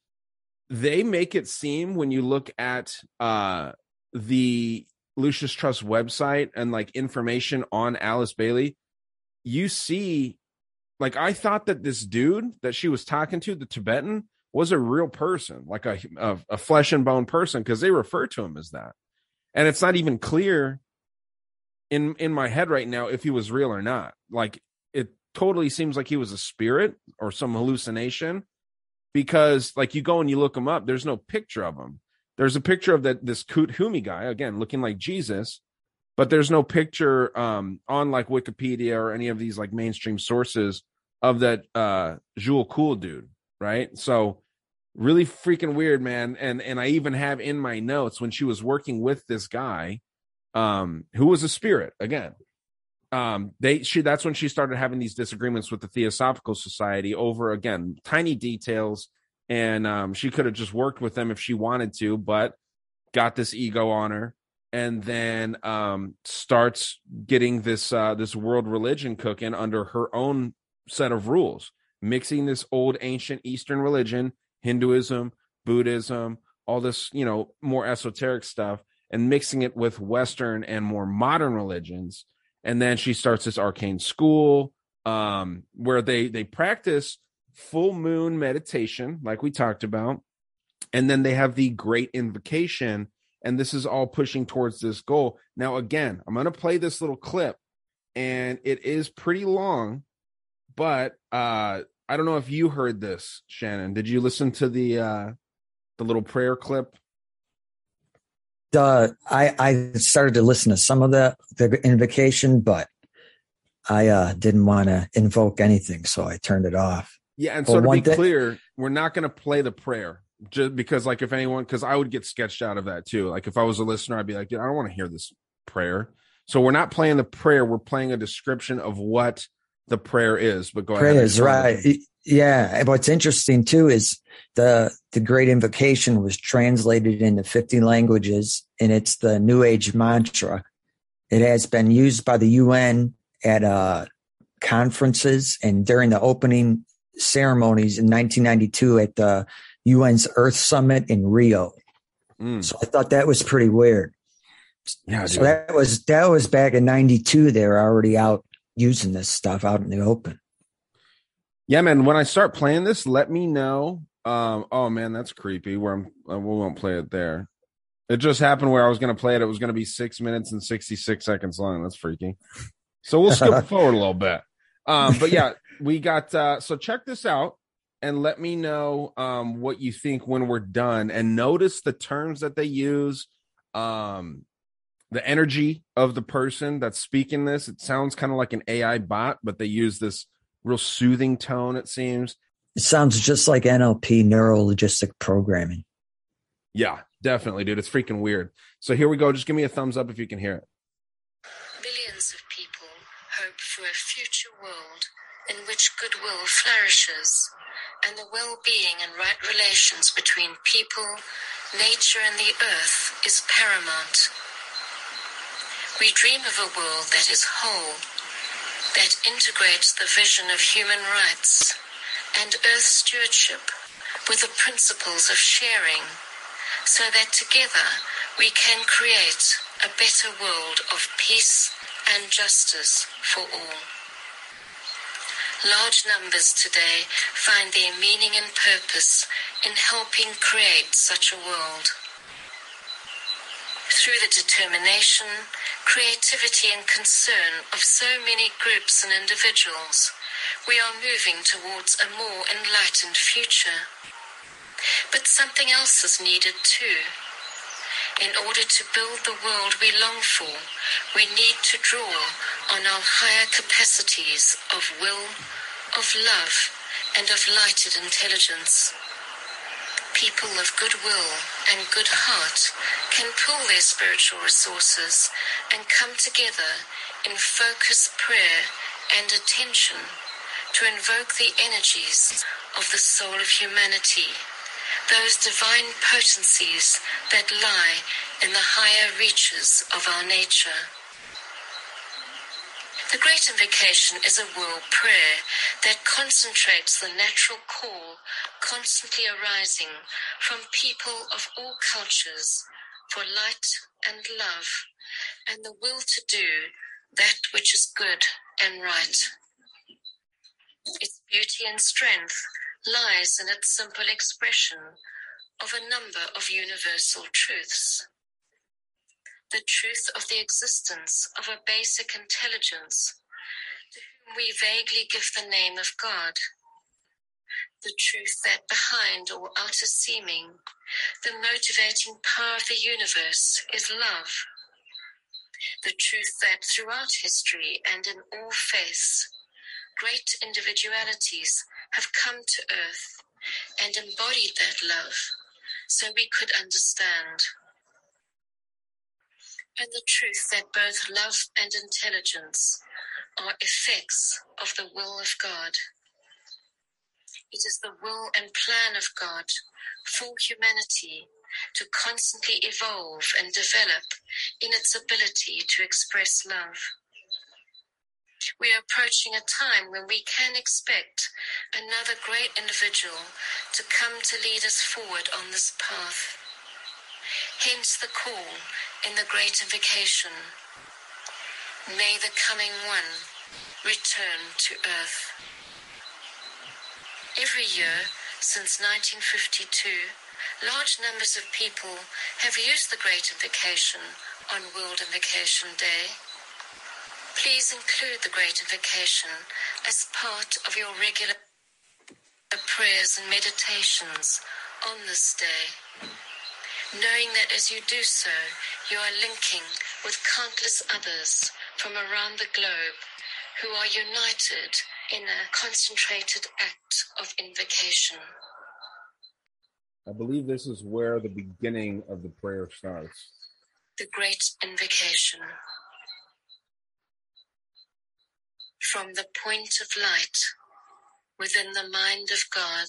they make it seem when you look at uh the Lucius Trust website and like information on Alice Bailey, you see, like I thought that this dude that she was talking to, the Tibetan, was a real person, like a a, a flesh and bone person, because they refer to him as that, and it's not even clear in in my head right now if he was real or not. Like it totally seems like he was a spirit or some hallucination because like you go and you look him up, there's no picture of him. There's a picture of that this Kut Humi guy again looking like Jesus, but there's no picture um on like Wikipedia or any of these like mainstream sources of that uh Djual Khul dude, right? So really freaking weird, man. And and I even have in my notes when she was working with this guy, um, who was a spirit again. Um, they she that's when she started having these disagreements with the Theosophical Society over again tiny details, and um, she could have just worked with them if she wanted to, but got this ego on her, and then um starts getting this uh this world religion cooking under her own set of rules, mixing this old ancient Eastern religion, Hinduism, Buddhism, all this you know more esoteric stuff, and mixing it with Western and more modern religions. And then she starts this arcane school um where they they practice full moon meditation like we talked about. And then they have the great invocation and this is all pushing towards this goal. Now again i'm going to play this little clip and it is pretty long but uh i don't know if you heard this shannon. Did you listen to the uh the little prayer clip? Uh, I I started to listen to some of the the invocation, but I uh, didn't want to invoke anything, so I turned it off. Yeah, and Well, so to be thing- clear, we're not going to play the prayer just because, like, if anyone, because I would get sketched out of that too. Like, if I was a listener, I'd be like, "Dude, I don't want to hear this prayer. So we're not playing the prayer. We're playing a description of what the prayer is. But go ahead. I Praise, right? to- Yeah. And what's interesting too is the the Great Invocation was translated into 50 languages, and it's the New Age mantra. It has been used by the UN at uh, conferences and during the opening ceremonies in 1992 at the UN's Earth Summit in Rio. Mm, So I thought that was pretty weird. yeah, So dude. that was that was back in '92. They were already out using this stuff out in the open. yeah, man. When I start playing this, let me know. Um, oh man, that's creepy. Where I'm, uh, we won't play it there. It just happened where I was going to play it. It was going to be six minutes and sixty six seconds long. That's freaky. So we'll skip forward a little bit. Um, but yeah, we got. Uh, so check this out and let me know um what you think when we're done. And notice the terms that they use. Um, the energy of the person that's speaking this. It sounds kind of like an AI bot, but they use this real soothing tone. It seems. It sounds just like NLP, neuro logistic programming. Yeah, Definitely, dude. It's freaking weird. So here we go. Just give me a thumbs up if you can hear it. Millions of people hope for a future world in which goodwill flourishes and the well being and right relations between people, nature, and the earth is paramount. We dream of a world that is whole, that integrates the vision of human rights and earth stewardship with the principles of sharing, so that together we can create a better world of peace and justice for all. Large numbers today find their meaning and purpose in helping create such a world. Through the determination, creativity, and concern of so many groups and individuals, we are moving towards a more enlightened future. But something else is needed too. In order to build the world we long for, we need to draw on our higher capacities of will, of love, and of lighted intelligence. People of good will and good heart can pool their spiritual resources and come together in focused prayer and attention to invoke the energies of the soul of humanity, those divine potencies that lie in the higher reaches of our nature. The Great Invocation is a world prayer that concentrates the natural call constantly arising from people of all cultures for light and love and the will to do that which is good and right. Its beauty and strength lies in its simple expression of a number of universal truths. The truth of the existence of a basic intelligence to whom we vaguely give the name of God. The truth that behind all outer seeming, the motivating power of the universe is love. The truth that throughout history and in all faiths, great individualities have come to earth and embodied that love so we could understand. And the truth that both love and intelligence are effects of the will of God. It is the will and plan of God for humanity to constantly evolve and develop in its ability to express love. We are approaching a time when we can expect another great individual to come to lead us forward on this path. Hence the call in the Great Invocation May the coming one return to earth. Every year since 1952, large numbers of people have used the Great Invocation on World Invocation Day. Please include the Great Invocation as part of your regular prayers and meditations on this day, knowing that as you do so, you are linking with countless others from around the globe who are united in a concentrated act of invocation. I believe this is where the beginning of the prayer starts. The Great Invocation. From the point of light within the mind of God,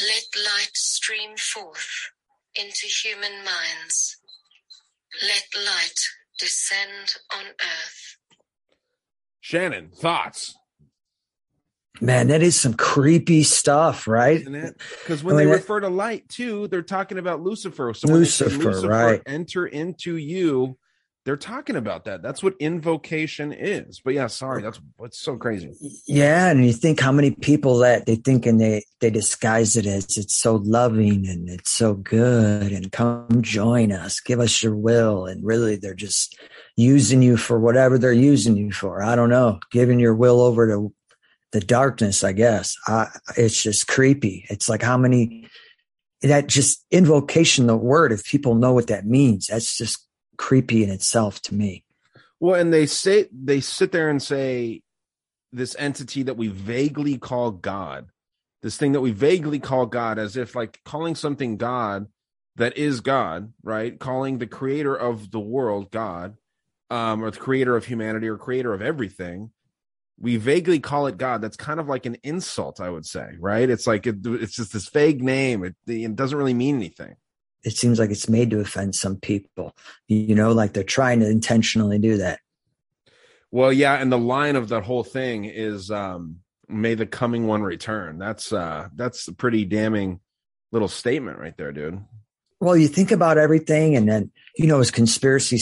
let light stream forth into human minds. Let light descend on earth. Shannon, thoughts? Man, that is some creepy stuff, right? Because when I mean, they refer to light too, they're talking about Lucifer. So when they say Lucifer, right. Enter into you. They're talking about that. That's what invocation is. But yeah, sorry, that's what's so crazy. Yeah, and you think how many people that they think and they they disguise it as it's so loving and it's so good and come join us, give us your will, and really they're just using you for whatever they're using you for. I don't know, giving your will over to the darkness. I guess I, it's just creepy. It's like how many that just invocation, the word. If people know what that means, that's just creepy in itself to me. Well, and they say they sit there and say this entity that we vaguely call God, this thing that we vaguely call God, as if like calling something God that is God, right? Calling the creator of the world God, um, or the creator of humanity or creator of everything. We vaguely call it God. That's kind of like an insult, I would say, right? It's like it, it's just this vague name. It, it doesn't really mean anything. It seems like it's made to offend some people. You know, like they're trying to intentionally do that. Well, yeah, and the line of that whole thing is um may the coming one return. That's uh that's a pretty damning little statement right there, dude. Well, you think about everything, and then you know, as conspiracy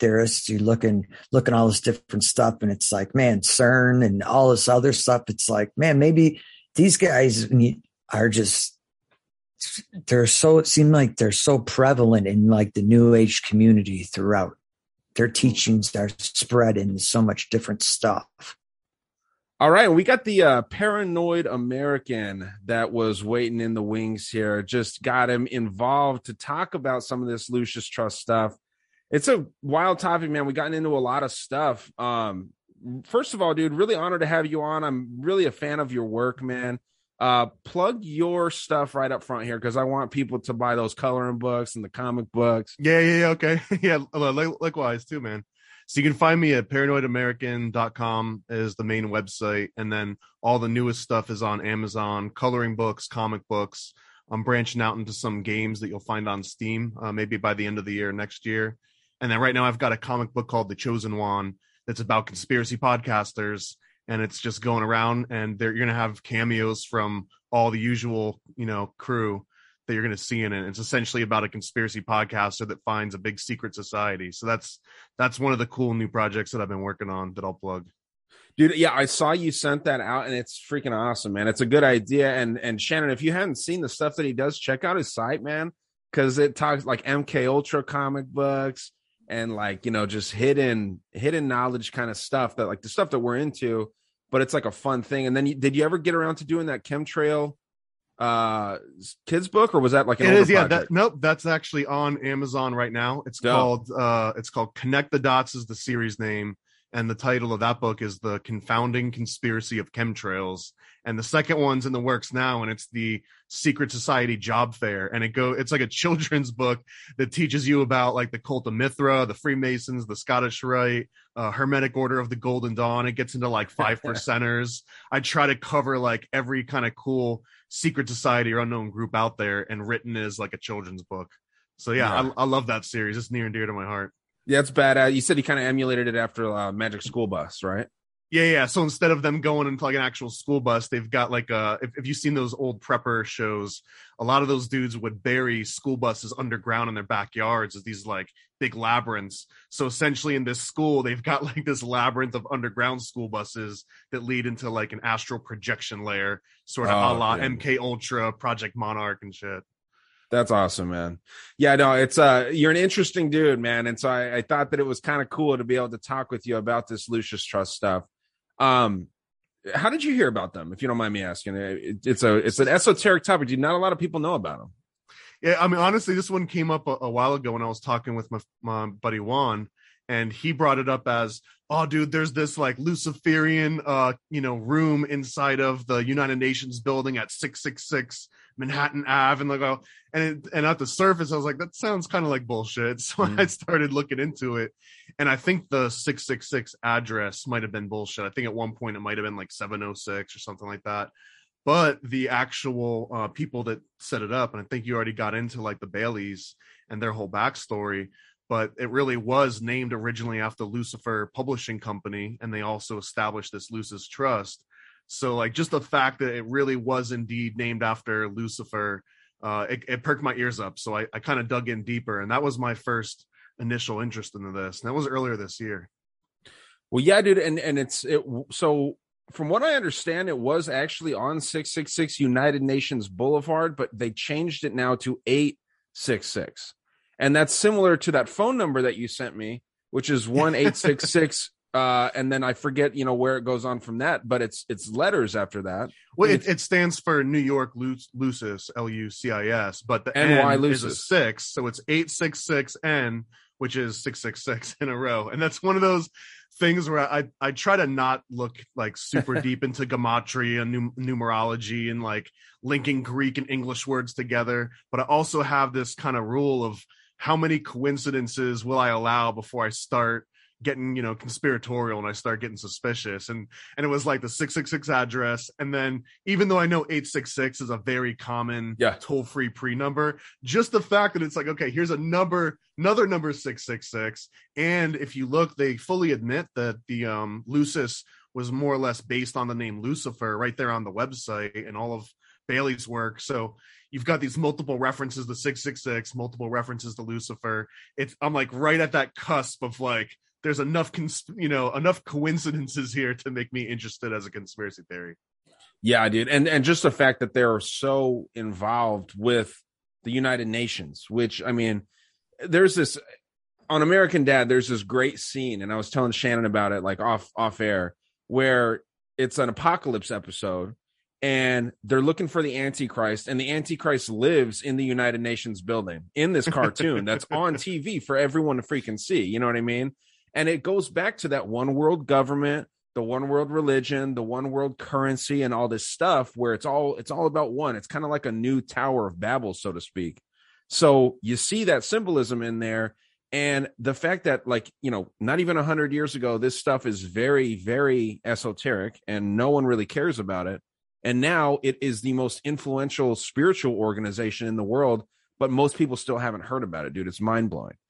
theorists, you look and look at all this different stuff, and it's like, man, CERN and all this other stuff. It's like, man, maybe these guys are just they're so it seems like they're so prevalent in like the new age community throughout their teachings are spread in so much different stuff all right, we got the uh, paranoid American that was waiting in the wings here. Just got him involved to talk about some of this lucius Trust stuff. It's a wild topic, man. We gotten into a lot of stuff. Um, first of all, dude, really honored to have you on. I'm really a fan of your work, man. Uh, plug your stuff right up front here because I want people to buy those coloring books and the comic books. Yeah, yeah, yeah. Okay, yeah. Likewise, too, man. So you can find me at paranoidamerican.com is the main website. And then all the newest stuff is on Amazon, coloring books, comic books. I'm branching out into some games that you'll find on Steam, uh, maybe by the end of the year next year. And then right now I've got a comic book called The Chosen One that's about conspiracy podcasters. And it's just going around and you're going to have cameos from all the usual, you know, crew that you're going to see in it. It's essentially about a conspiracy podcaster that finds a big secret society. So that's that's one of the cool new projects that I've been working on that I'll plug. Dude, yeah, I saw you sent that out and it's freaking awesome, man. It's a good idea. And and Shannon, if you hadn't seen the stuff that he does, check out his site, man, because it talks like MK Ultra comic books and like, you know, just hidden hidden knowledge kind of stuff that like the stuff that we're into, but it's like a fun thing. And then you, did you ever get around to doing that chemtrail uh kids book or was that like an it is yeah that, nope that's actually on amazon right now it's Dope. called uh it's called connect the dots is the series name and the title of that book is the confounding conspiracy of chemtrails and the second one's in the works now and it's the secret society job fair and it go it's like a children's book that teaches you about like the cult of mithra the freemasons the scottish rite uh, hermetic order of the golden dawn it gets into like five percenters i try to cover like every kind of cool secret society or unknown group out there and written as like a children's book so yeah, yeah. I, I love that series it's near and dear to my heart yeah, it's bad. You said he kind of emulated it after uh, Magic School Bus, right? Yeah, yeah. So instead of them going into like an actual school bus, they've got like a. If, if you've seen those old prepper shows, a lot of those dudes would bury school buses underground in their backyards as these like big labyrinths. So essentially, in this school, they've got like this labyrinth of underground school buses that lead into like an astral projection layer, sort of oh, a la yeah. MK Ultra, Project Monarch, and shit. That's awesome, man. Yeah, no, it's uh you're an interesting dude, man. And so I, I thought that it was kind of cool to be able to talk with you about this Lucius Trust stuff. Um how did you hear about them, if you don't mind me asking? It, it's a it's an esoteric topic. Do not a lot of people know about them. Yeah, I mean, honestly, this one came up a, a while ago when I was talking with my, my buddy Juan, and he brought it up as oh dude there's this like luciferian uh you know room inside of the united nations building at 666 manhattan ave and like oh and it, and at the surface i was like that sounds kind of like bullshit so mm. i started looking into it and i think the 666 address might have been bullshit i think at one point it might have been like 706 or something like that but the actual uh, people that set it up and i think you already got into like the baileys and their whole backstory but it really was named originally after Lucifer Publishing Company, and they also established this Lucis Trust. So, like, just the fact that it really was indeed named after Lucifer, uh, it, it perked my ears up. So I, I kind of dug in deeper, and that was my first initial interest into this, and that was earlier this year. Well, yeah, dude, and and it's it. So from what I understand, it was actually on six six six United Nations Boulevard, but they changed it now to eight six six and that's similar to that phone number that you sent me which is 1866 uh and then i forget you know where it goes on from that but it's it's letters after that. Well it, it stands for new york lucis l-u-c-i-s but the ny N is a six so it's 866 n which is 666 in a row. And that's one of those things where I I try to not look like super deep into gematria and num- numerology and like linking Greek and English words together, but I also have this kind of rule of how many coincidences will I allow before I start getting you know conspiratorial and I start getting suspicious. And and it was like the 666 address. And then even though I know 866 is a very common Yeah. toll-free pre-number just the fact that it's like okay here's a number another number 666 and if you look they fully admit that the um Lucis was more or less based on the name Lucifer right there on the website and all of Bailey's work. So you've got these multiple references to 666 multiple references to Lucifer. It's I'm like right at that cusp of like there's enough cons- you know enough coincidences here to make me interested as a conspiracy theory Yeah, dude. And and just the fact that they're so involved with the United Nations, which I mean, there's this on American Dad, there's this great scene, and I was telling Shannon about it like off off air, where it's an apocalypse episode and they're looking for the antichrist and the antichrist lives in the united nations building in this cartoon that's on tv for everyone to freaking see you know what i mean and it goes back to that one world government the one world religion the one world currency and all this stuff where it's all it's all about one. It's kind of like a new tower of babel so to speak. So you see that symbolism in there and the fact that like you know not even 100 years ago this stuff is very very esoteric and no one really cares about it. And now it is the most influential spiritual organization in the world but most people still haven't heard about it dude. It's mind-blowing. well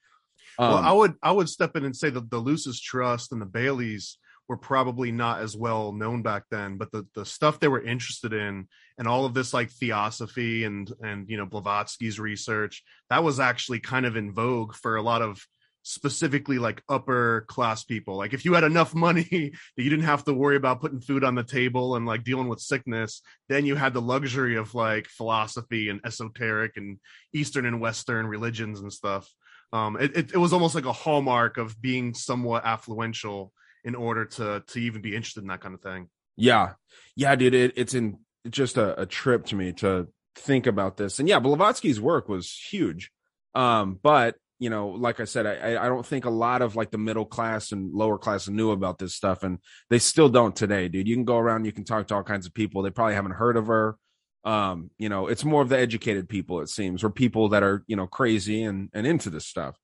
Um, i would i would step in and say that the lucis trust and the baileys were probably not as well known back then but the the stuff they were interested in and all of this like theosophy and and you know blavatsky's research that was actually kind of in vogue for a lot of specifically like upper class people. Like if you had enough money that you didn't have to worry about putting food on the table and like dealing with sickness then you had the luxury of like philosophy and esoteric and eastern and western religions and stuff um it, it, it was almost like a hallmark of being somewhat affluential in order to to even be interested in that kind of thing Yeah, yeah, dude. It, it's in just a, a trip to me to think about this. And yeah, Blavatsky's work was huge. Um, but you know, like I said, I, I don't think a lot of like the middle class and lower class knew about this stuff, and they still don't today, dude. You can go around, you can talk to all kinds of people. They probably haven't heard of her. Um, you know, it's more of the educated people, it seems, or people that are you know crazy and and into this stuff.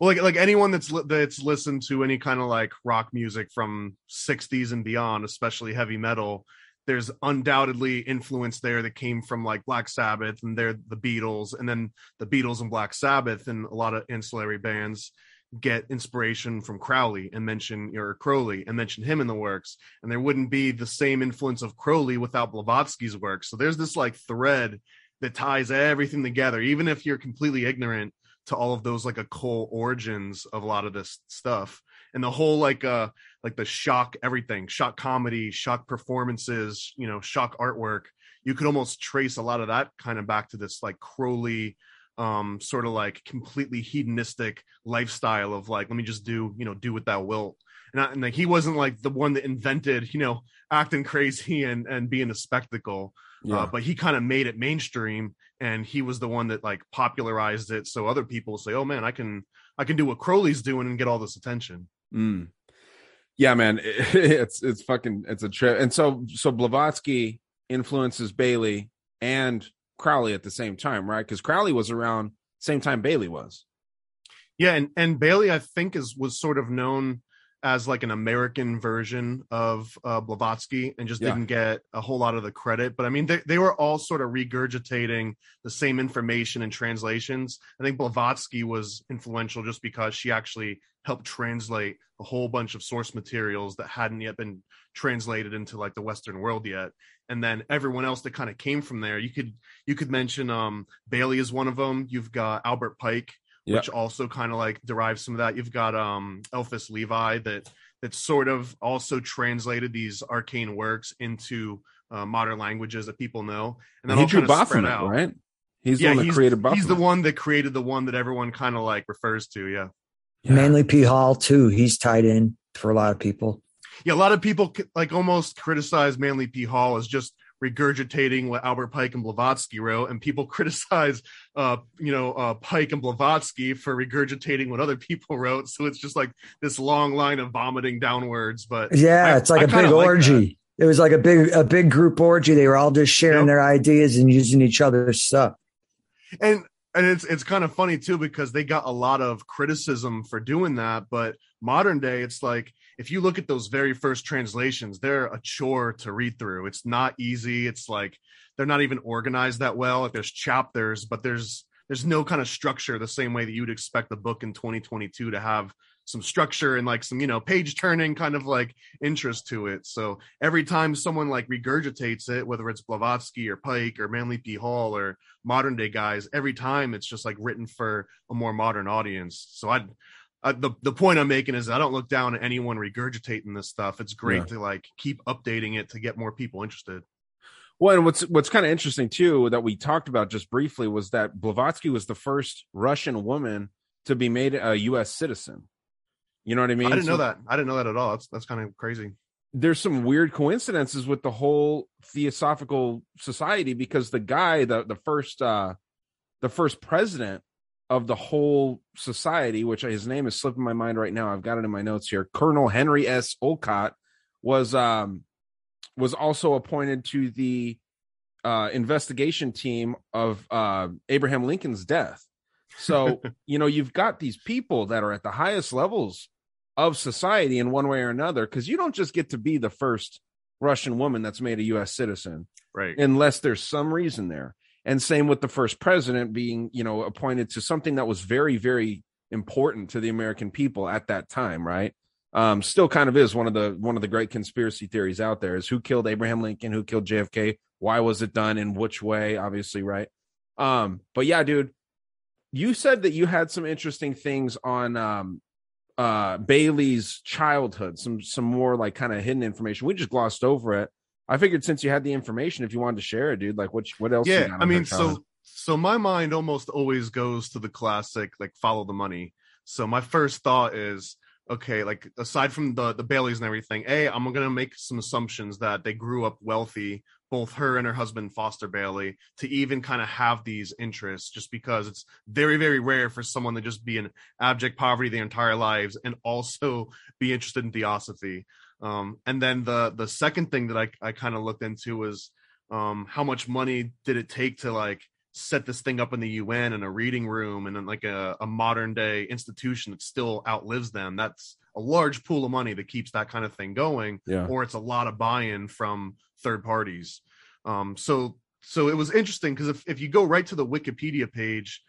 well like like anyone that's li- that's listened to any kind of like rock music from 60s and beyond especially heavy metal there's undoubtedly influence there that came from like black sabbath and they're the beatles and then the beatles and black sabbath and a lot of ancillary bands get inspiration from crowley and mention or crowley and mention him in the works and there wouldn't be the same influence of crowley without blavatsky's work so there's this like thread that ties everything together even if you're completely ignorant to all of those like occult origins of a lot of this stuff. And the whole like uh like the shock everything shock comedy shock performances you know shock artwork you could almost trace a lot of that kind of back to this like crowley um sort of like completely hedonistic lifestyle of like let me just do you know do what thou wilt and, I, and like he wasn't like the one that invented you know acting crazy and and being a spectacle Yeah. uh, but he kind of made it mainstream and he was the one that like popularized it so other people say oh man i can i can do what crowley's doing and get all this attention Mm. Yeah, man, it's it's fucking it's a trip. And so so Blavatsky influences Bailey and Crowley at the same time, right? Because Crowley was around same time Bailey was. yeah and and bailey i think is was sort of known as like an american version of uh blavatsky and just Yeah. didn't get a whole lot of the credit but i mean they, they were all sort of regurgitating the same information and translations. I think blavatsky was influential just because she actually helped translate a whole bunch of source materials that hadn't yet been translated into like the western world yet and then everyone else that kind of came from there. You could you could mention um bailey is one of them you've got albert pike Yeah. which also kind of like derives some of that you've got um eliphas levi that that sort of also translated these arcane works into uh, modern languages that people know and then he all drew kind of Baphomet, out. right? He's the one that he's, created Baphomet. he's the one that created the one that everyone kind of like refers to yeah Yeah. Manly P. Hall too. He's tied in for a lot of people. yeah a lot of people like almost criticize manly p hall as just regurgitating what Albert Pike and Blavatsky wrote, and people criticize, uh, you know, uh, Pike and Blavatsky for regurgitating what other people wrote. So it's just like this long line of vomiting downwards. But yeah, I- it's like I a big like orgy. it was like a big a big group orgy. They were all just sharing Yep. their ideas and using each other's stuff. and and it's it's kind of funny too because they got a lot of criticism for doing that, but modern day, it's like if you look at those very first translations, they're a chore to read through. It's not easy. It's like they're not even organized that well. Like there's chapters, but there's there's no kind of structure the same way that you would expect a book in 2022 to have some structure and like some you know page turning kind of like interest to it so every time someone like regurgitates it whether it's blavatsky or pike or manly p hall or modern day guys every time it's just like written for a more modern audience so i uh, the the point I'm making is I don't look down at anyone regurgitating this stuff. It's great Yeah. to like keep updating it to get more people interested. Well, and what's what's kind of interesting too that we talked about just briefly was that Blavatsky was the first Russian woman to be made a U.S. citizen. You know what I mean? I didn't know that. I didn't know that at all. That's that's kind of crazy. There's some weird coincidences with the whole Theosophical Society because the guy, the the first uh the first president of the whole society, which his name is slipping my mind right now. I've got it in my notes here. Colonel Henry S. Olcott was um was also appointed to the uh investigation team of uh Abraham Lincoln's death. So, you know, you've got these people that are at the highest levels of society in one way or another because you don't just get to be the first Russian woman that's made a US citizen Right. unless there's some reason there. And same with the first president being, you know, appointed to something that was very, very important to the American people at that time, right? Um, still kind of is one of the one of the great conspiracy theories out there is who killed Abraham Lincoln, who killed JFK, why was it done, in which way, obviously, right? Um, but yeah, dude, you said that you had some interesting things on um uh Bailey's childhood, some some more like kind of hidden information. We just glossed over it. I figured since you had the information, if you wanted to share it, dude, like what what else? you yeah i mean so so my mind almost always goes to the classic like follow the money so my first thought is okay like aside from the the baileys and everything a i'm gonna make some assumptions that they grew up wealthy both her and her husband foster bailey to even kind of have these interests just because it's very very rare for someone to just be in abject poverty their entire lives and also be interested in theosophy um and then the the second thing that i i kind of looked into was um how much money did it take to like set this thing up in the UN in a reading room and in like a, a modern day institution that still outlives them that's a large pool of money that keeps that kind of thing going yeah. or it's a lot of buy-in from third parties um so so it was interesting because if, if you go right to the wikipedia page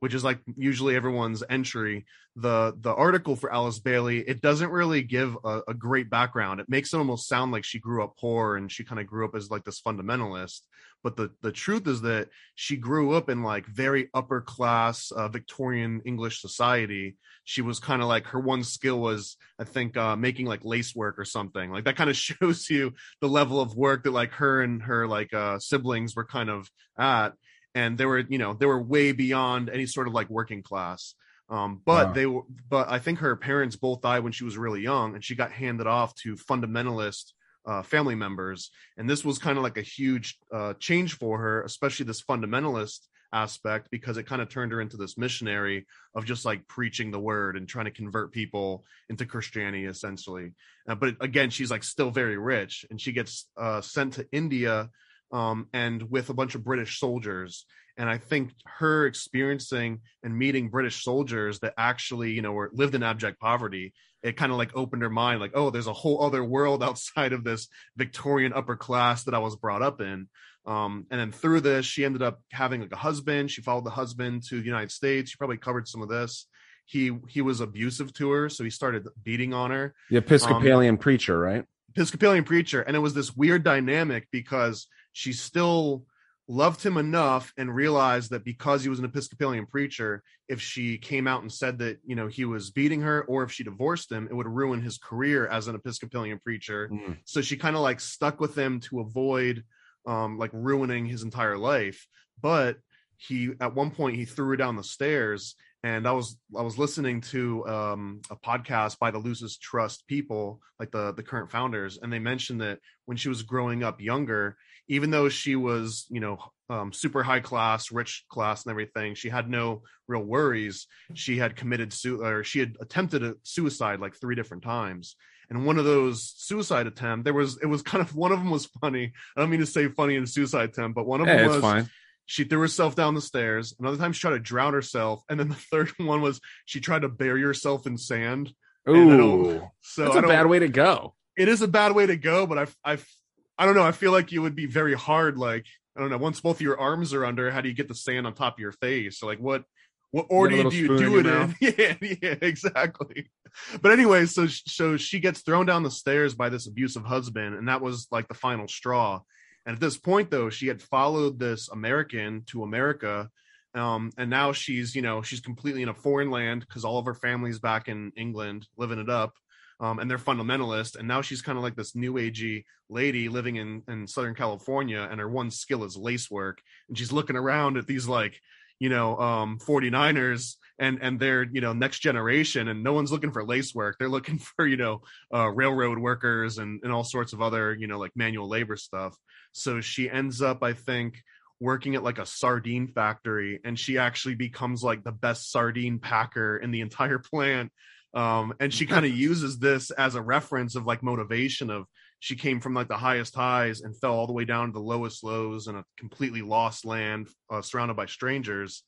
which is like usually everyone's entry the the article for alice bailey it doesn't really give a, a great background. It makes it almost sound like she grew up poor and she kind of grew up as like this fundamentalist. But the the truth is that she grew up in like very upper class uh, victorian english society. She was kind of like her one skill was i think uh making like lace work or something. Like that kind of shows you the level of work that like her and her like uh siblings were kind of at and they were you know they were way beyond any sort of like working class um but Wow. they were but i think her parents both died when she was really young and she got handed off to fundamentalist uh, family members and this was kind of like a huge uh, change for her especially this fundamentalist aspect because it kind of turned her into this missionary of just like preaching the word and trying to convert people into christianity essentially uh, but again she's like still very rich and she gets uh, sent to india um, and with a bunch of british soldiers. And i think her experiencing and meeting british soldiers that actually you know were lived in abject poverty it kind of like opened her mind like oh there's a whole other world outside of this victorian upper class that i was brought up in. Um, and then through this she ended up having like a husband. She followed the husband to the united states. She probably covered some of this. He he was abusive to her so he started beating on her. The Episcopalian preacher, right? Episcopalian preacher, and it was this weird dynamic because she still loved him enough and realized that because he was an Episcopalian preacher, if she came out and said that you know he was beating her, or if she divorced him, it would ruin his career as an Episcopalian preacher. Mm. So she kind of like stuck with him to avoid um like ruining his entire life. But he at one point he threw her down the stairs and I was I was listening to um, a podcast by the Lucis Trust people, like the the current founders, and they mentioned that when she was growing up younger, even though she was, you know, um, super high class, rich class, and everything, she had no real worries. She had committed su- or she had attempted a suicide like three different times. And one of those suicide attempt, there was it was kind of one of them was funny. I don't mean to say funny in a suicide attempt, but one of Hey, them was fine. she threw herself down the stairs. Another time she tried to drown herself, and then the third one was she tried to bury herself in sand. Ooh, So that's a bad way to go. it is a bad way to go, but I, I, I don't know. I feel like it would be very hard. Like I don't know. Once both of your arms are under, how do you get the sand on top of your face? So like what, what order do you do it in? Yeah, yeah, exactly. But anyway, so so she gets thrown down the stairs by this abusive husband, and that was like the final straw. And at this point, though, she had followed this American to America. Um, and now she's, you know, she's completely in a foreign land because all of her family's back in England living it up um, and they're fundamentalist. And now she's kind of like this new agey lady living in in Southern California, and her one skill is lace work. And she's looking around at these like you know um 49ers and and they're you know next generation and no one's looking for lace work they're looking for you know uh railroad workers and and all sorts of other you know like manual labor stuff so she ends up i think working at like a sardine factory and she actually becomes like the best sardine packer in the entire plant um and she kind of uses this as a reference of like motivation of she came from like the highest highs and fell all the way down to the lowest lows in a completely lost land uh, surrounded by strangers.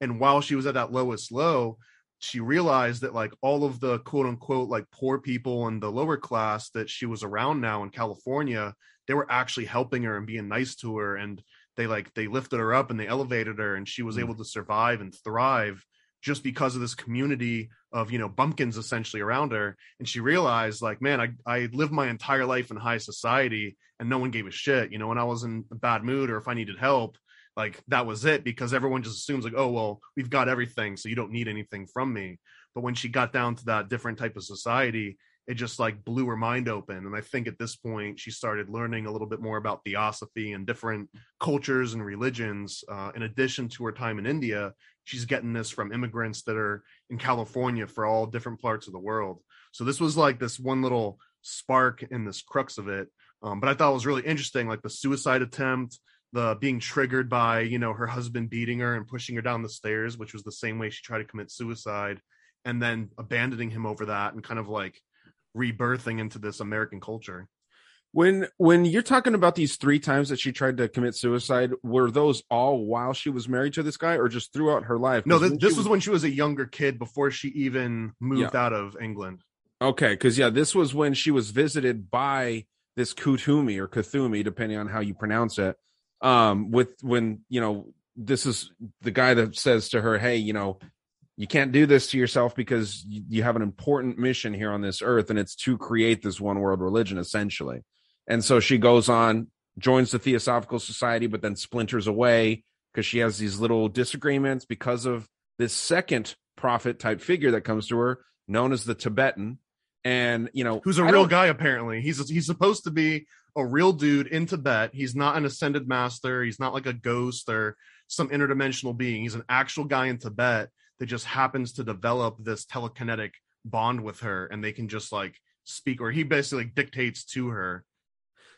And while she was at that lowest low she realized that like all of the quote unquote like poor people and the lower class that she was around now in california they were actually helping her and being nice to her. And they like they lifted her up and they elevated her and she was able to survive and thrive just because of this community of you know bumpkins essentially around her. And she realized like man i i lived my entire life in high society and no one gave a shit. You know when i was in a bad mood or if i needed help like that was it because everyone just assumes like oh well we've got everything so you don't need anything from me. But when she got down to that different type of society it just like blew her mind open. And i think at this point she started learning a little bit more about theosophy and different cultures and religions uh, in addition to her time in india she's getting this from immigrants that are in california for all different parts of the world. So this was like this one little spark in this crux of it. Um, but i thought it was really interesting like the suicide attempt the being triggered by you know her husband beating her and pushing her down the stairs which was the same way she tried to commit suicide and then abandoning him over that and kind of like rebirthing into this american culture When when you're talking about these three times that she tried to commit suicide, were those all while she was married to this guy, or just throughout her life? No, this, was when she was a younger kid before she even moved out of england Okay, because yeah, this was when she was visited by this Kuthumi or Kuthumi, depending on how you pronounce it. Um, with when you know this is the guy that says to her, "Hey, you know, you can't do this to yourself because you, you have an important mission here on this earth, and it's to create this one world religion, essentially." And so she goes on, joins the Theosophical Society, but then splinters away because she has these little disagreements because of this second prophet type figure that comes to her, known as the Tibetan. And you know who's a I real don't- guy apparently. He's he's supposed to be a real dude in tibet. He's not an ascended master. He's not like a ghost or some interdimensional being. He's an actual guy in tibet that just happens to develop this telekinetic bond with her and they can just like speak or he basically dictates to her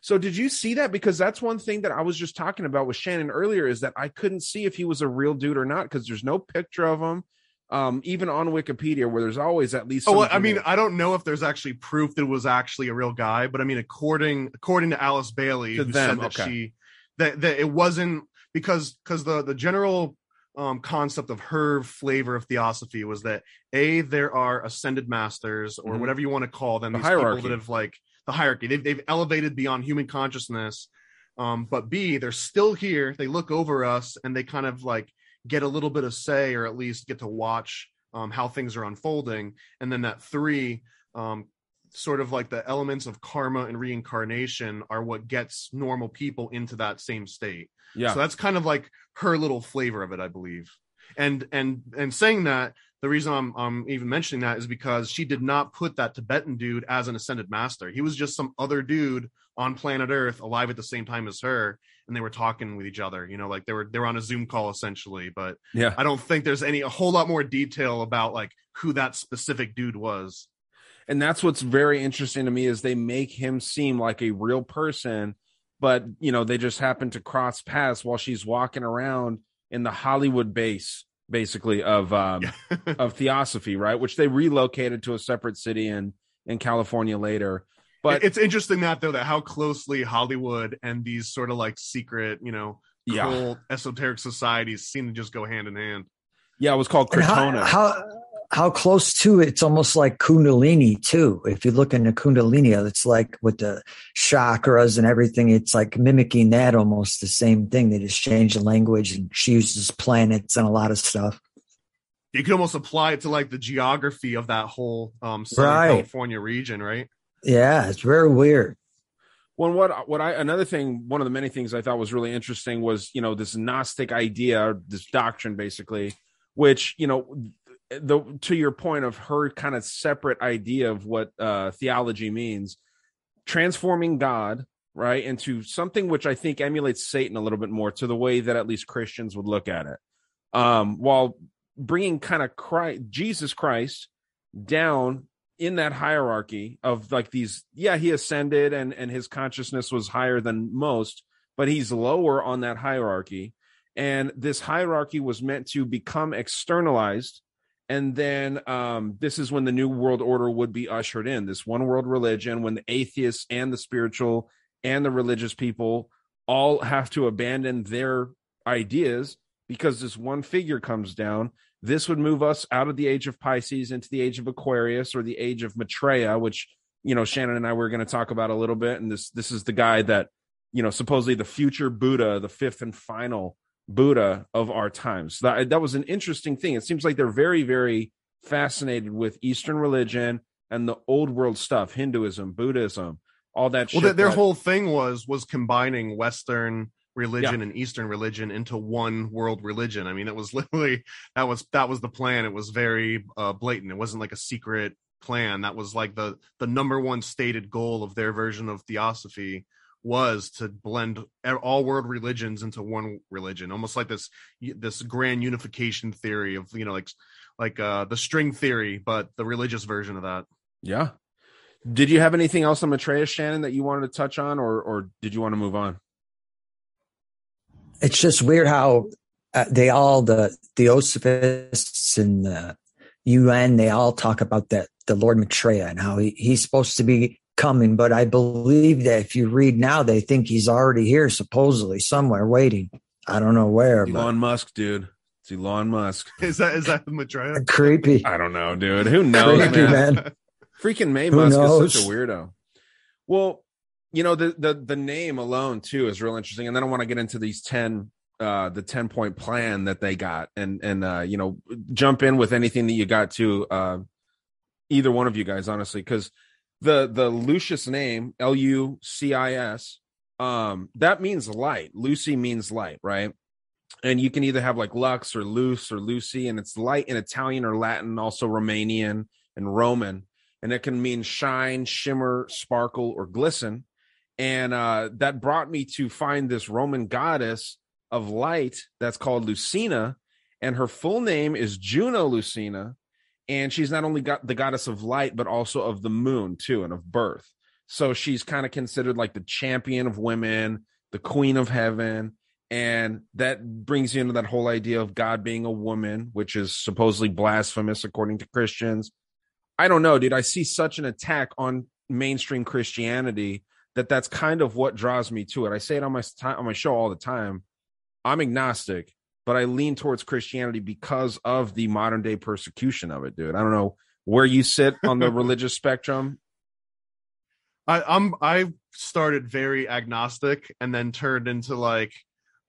so did you see that because that's one thing that i was just talking about with shannon earlier is that i couldn't see if he was a real dude or not because there's no picture of him um even on wikipedia where there's always at least oh well, i mean i don't know if there's actually proof that it was actually a real guy but i mean according according to alice bailey To who them, said that okay. she that, that it wasn't because because the the general um concept of her flavor of theosophy was that a there are ascended masters or Mhm. whatever you want to call them The these hierarchy. people that have like the hierarchy. They've, they've elevated beyond human consciousness. Um but b they're still here. They look over us and they kind of like get a little bit of say or at least get to watch um, how things are unfolding. And then that three um, sort of like the elements of karma and reincarnation are what gets normal people into that same state. Yeah. So that's kind of like her little flavor of it i believe. And and and saying that the reason I'm, I'm even mentioning that is because she did not put that tibetan dude as an ascended master. He was just some other dude on planet earth alive at the same time as her and they were talking with each other you know like they were they were on a zoom call essentially. But yeah. I don't think there's any a whole lot more detail about like who that specific dude was. and that's what's very interesting to me is they make him seem like a real person but you know they just happen to cross paths while she's walking around in the Hollywood base, basically of um, of Theosophy, right? Which they relocated to a separate city in in California later. But it's interesting that though that how closely Hollywood and these sort of like secret, you know, Yeah. esoteric societies seem to just go hand in hand. yeah, it was called And how, Krotona. how how close to it's almost like Kundalini too. If you look into Kundalini, it's like with the chakras and everything. It's like mimicking that almost the same thing. They just change the language and she uses planets and a lot of stuff. You could almost apply it to like the geography of that whole um Southern Right. California region, right? Yeah, it's very weird. Well, what what I another thing, one of the many things I thought was really interesting was you know this Gnostic idea, this doctrine, basically, which you know, the to your point of her kind of separate idea of what uh, theology means, transforming God right into something which I think emulates Satan a little bit more to the way that at least Christians would look at it, um, while bringing kind of Christ, Jesus Christ down in that hierarchy of like these yeah he ascended and and his consciousness was higher than most but he's lower on that hierarchy and this hierarchy was meant to become externalized and then um this is when the new world order would be ushered in this one world religion when the atheists and the spiritual and the religious people all have to abandon their ideas because this one figure comes down this would move us out of the age of Pisces into the age of Aquarius or the age of Maitreya, which you know Shannon and I were going to talk about a little bit. And this this is the guy that you know supposedly the future Buddha, the fifth and final Buddha of our times. That that was an interesting thing. It seems like they're very very fascinated with Eastern religion and the old world stuff, Hinduism, Buddhism, all that. Well, shit their, that- whole thing was was combining Western religion and Eastern religion into one world religion. I mean, it was literally that was that was the plan. It was very uh, blatant. It wasn't like a secret plan. That was like the the number one stated goal of their version of theosophy was to blend all world religions into one religion almost like this this grand unification theory of you know like like uh the string theory but the religious version of that Yeah. Did you have anything else on Maitreya, Shannon, that you wanted to touch on, or or did you want to move on? It's just weird how uh, they all the theosophists and the UN they all talk about that the Lord Maitreya and how he, he's supposed to be coming, but I believe that if you read now, they think he's already here, supposedly somewhere waiting. I don't know where, but Elon Musk, dude. It's Elon Musk. is that is that the Maitreya? creepy. I don't know, dude. Who knows, Creepy, man? man. Freaking May Who Musk is such a weirdo. Well, you know the the the name alone too is real interesting, and then I want to get into these ten uh the 10 point plan that they got and and uh you know jump in with anything that you got to uh either one of you guys honestly because the the lucis name l-u-c-i-s um that means light. Lucy means light right? And you can either have like lux or luce or lucy and it's light in italian or latin also romanian and roman and it can mean shine shimmer sparkle or glisten. And uh that brought me to find this roman goddess of light that's called lucina and her full name is juno lucina and she's not only got the goddess of light but also of the moon too and of birth. So she's kind of considered like the champion of women the queen of heaven. And that brings you into that whole idea of god being a woman which is supposedly blasphemous according to christians. I don't know dude. I see such an attack on mainstream christianity that that's kind of what draws me to it. I say it on my on my show all the time. I'm agnostic but I lean towards Christianity because of the modern day persecution of it, dude. I don't know where you sit on the religious spectrum. I, I'm I started very agnostic and then turned into like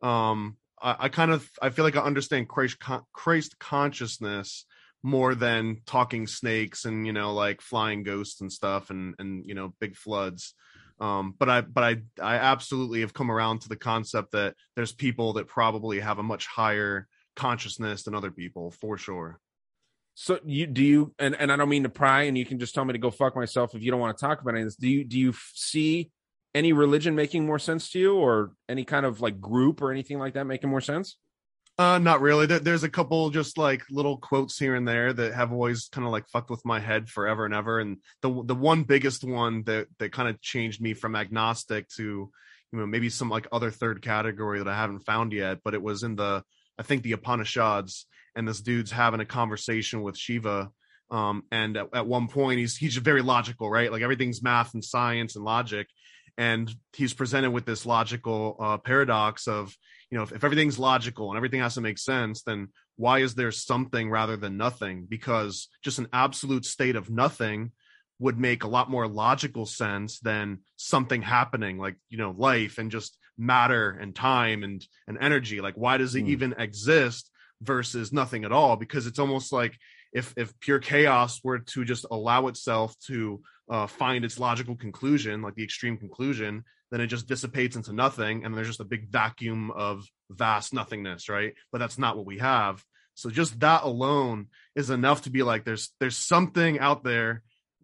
um I, I kind of I feel like I understand Christ con- Christ consciousness more than talking snakes and you know like flying ghosts and stuff and and you know big floods um but i but i i absolutely have come around to the concept that there's people that probably have a much higher consciousness than other people for sure So you do you and, and I don't mean to pry and you can just tell me to go fuck myself if you don't want to talk about any of this. Do you do you see any religion making more sense to you or any kind of like group or anything like that making more sense? Uh, not really. There's a couple just like little quotes here and there that have always kind of like fucked with my head forever and ever. And the the one biggest one that that kind of changed me from agnostic to, you know maybe some like other third category that I haven't found yet, but it was in the I think the Upanishads, and this dude's having a conversation with Shiva. Um, and at, at one point he's he's very logical, right? Like everything's math and science and logic, and he's presented with this logical uh, paradox of you know if, if everything's logical and everything has to make sense, then why is there something rather than nothing? Because just an absolute state of nothing would make a lot more logical sense than something happening like you know life and just matter and time and and energy like why does it Hmm. even exist versus nothing at all because it's almost like if if pure chaos were to just allow itself to uh, find its logical conclusion like the extreme conclusion then it just dissipates into nothing and there's just a big vacuum of vast nothingness right? But that's not what we have. So just that alone is enough to be like there's there's something out there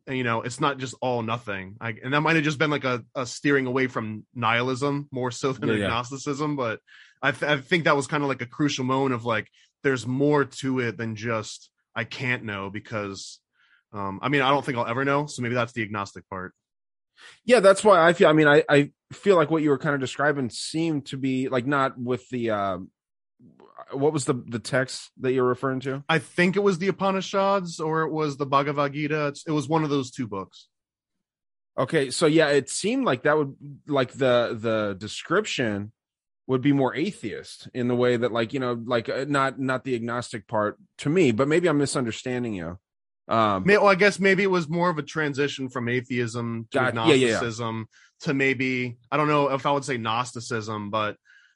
and you know it's not just all nothing. I, and that might have just been like a, a steering away from nihilism more so than Yeah, yeah. agnosticism but I, th- I think that was kind of like a crucial moment of like there's more to it than just i can't know because um i mean i don't think i'll ever know so maybe that's the agnostic part Yeah, that's why I feel. I mean, I I feel like what you were kind of describing seemed to be like not with the. um what was the the text that you're referring to? i think it was the upanishads or it was the bhagavad gita it's, it was one of those two books Okay, so yeah, it seemed like that would like the the description would be more atheist in the way that like you know like uh, not not the agnostic part to me, but maybe I'm misunderstanding you. Um, May- well, I guess maybe it was more of a transition from atheism to Got- yeah, yeah, yeah. agnosticism to maybe I don't know if I would say Gnosticism, but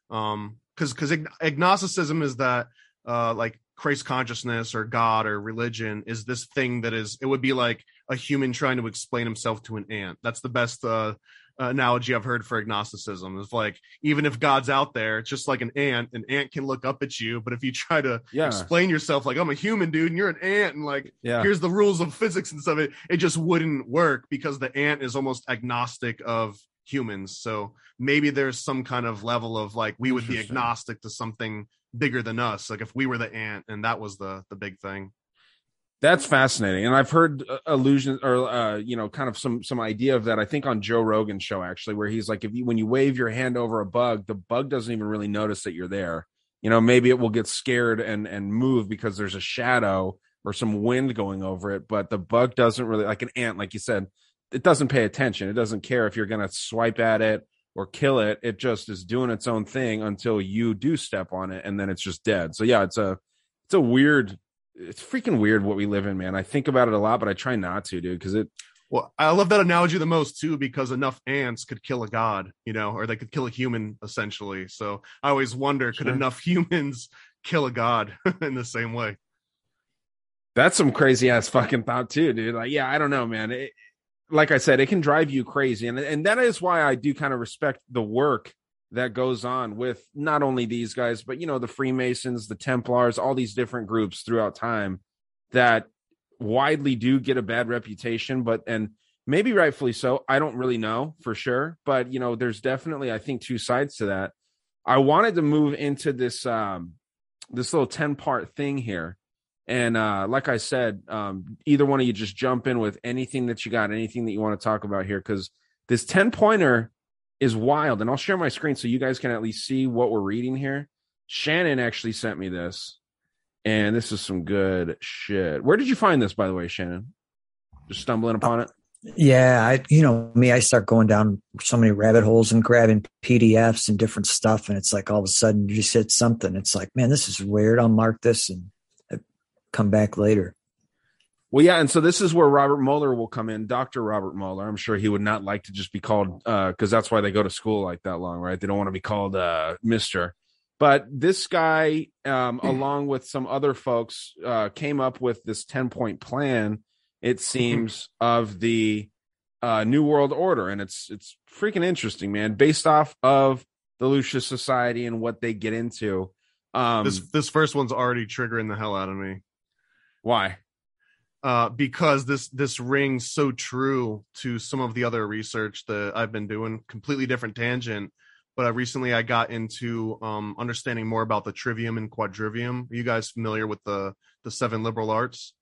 um, because because agnosticism is that uh like Christ consciousness or God or religion is this thing that is it would be like a human trying to explain himself to an ant. That's the best uh analogy I've heard for agnosticism. is like even if God's out there, it's just like an ant. An ant can look up at you, but if you try to yeah, explain yourself like I'm a human dude and you're an ant and like yeah. here's the rules of physics and stuff it, it just wouldn't work because the ant is almost agnostic of humans so maybe there's some kind of level of like we would be agnostic to something bigger than us like if we were the ant and that was the the big thing That's fascinating, and I've heard uh, allusions or uh, you know, kind of some some idea of that. I think on Joe Rogan's show actually, where he's like, if you when you wave your hand over a bug, the bug doesn't even really notice that you're there. You know, maybe it will get scared and and move because there's a shadow or some wind going over it, but the bug doesn't really like an ant, like you said, it doesn't pay attention. It doesn't care if you're gonna swipe at it or kill it. It just is doing its own thing until you do step on it, and then it's just dead. So yeah, it's a it's a weird it's freaking weird what we live in, man. I think about it a lot, but I try not to, dude, because it. well i love that analogy the most too because enough ants could kill a god you know or they could kill a human essentially so i always wonder could enough humans kill a god in the same way That's some crazy ass fucking thought too, dude. Like, yeah, I don't know, man. It, like I said, it can drive you crazy, and and that is why I do kind of respect the work that goes on with not only these guys, but you know the Freemasons, the Templars, all these different groups throughout time that widely do get a bad reputation, but and maybe rightfully so. I don't really know for sure, but you know, there's definitely I think two sides to that. I wanted to move into this um this little 10 part thing here. And uh like I said, um either one of you just jump in with anything that you got, anything that you want to talk about here cuz this 10 pointer is wild and I'll share my screen so you guys can at least see what we're reading here. Shannon actually sent me this. And this is some good shit. Where did you find this by the way, Shannon? Just stumbling upon it? Yeah, I you know me, I start going down so many rabbit holes and grabbing PDFs and different stuff, and it's like all of a sudden you just hit something. It's like, man, this is weird. I'll mark this and come back later. Well, yeah, and so this is where Robert Muller will come in, Dr. Robert Muller. I'm sure he would not like to just be called uh because that's why they go to school like that long, right? They don't want to be called uh Mr. But this guy, um, along with some other folks, uh, came up with this 10 point plan, it seems, of the uh New World Order. And it's it's freaking interesting, man, based off of the Lucis Society and what they get into. Um this this first one's already triggering the hell out of me why? Uh, because this this rings so true to some of the other research that I've been doing. Completely different tangent, but I recently I got into um, understanding more about the trivium and quadrivium. Are you guys familiar with the the seven liberal arts?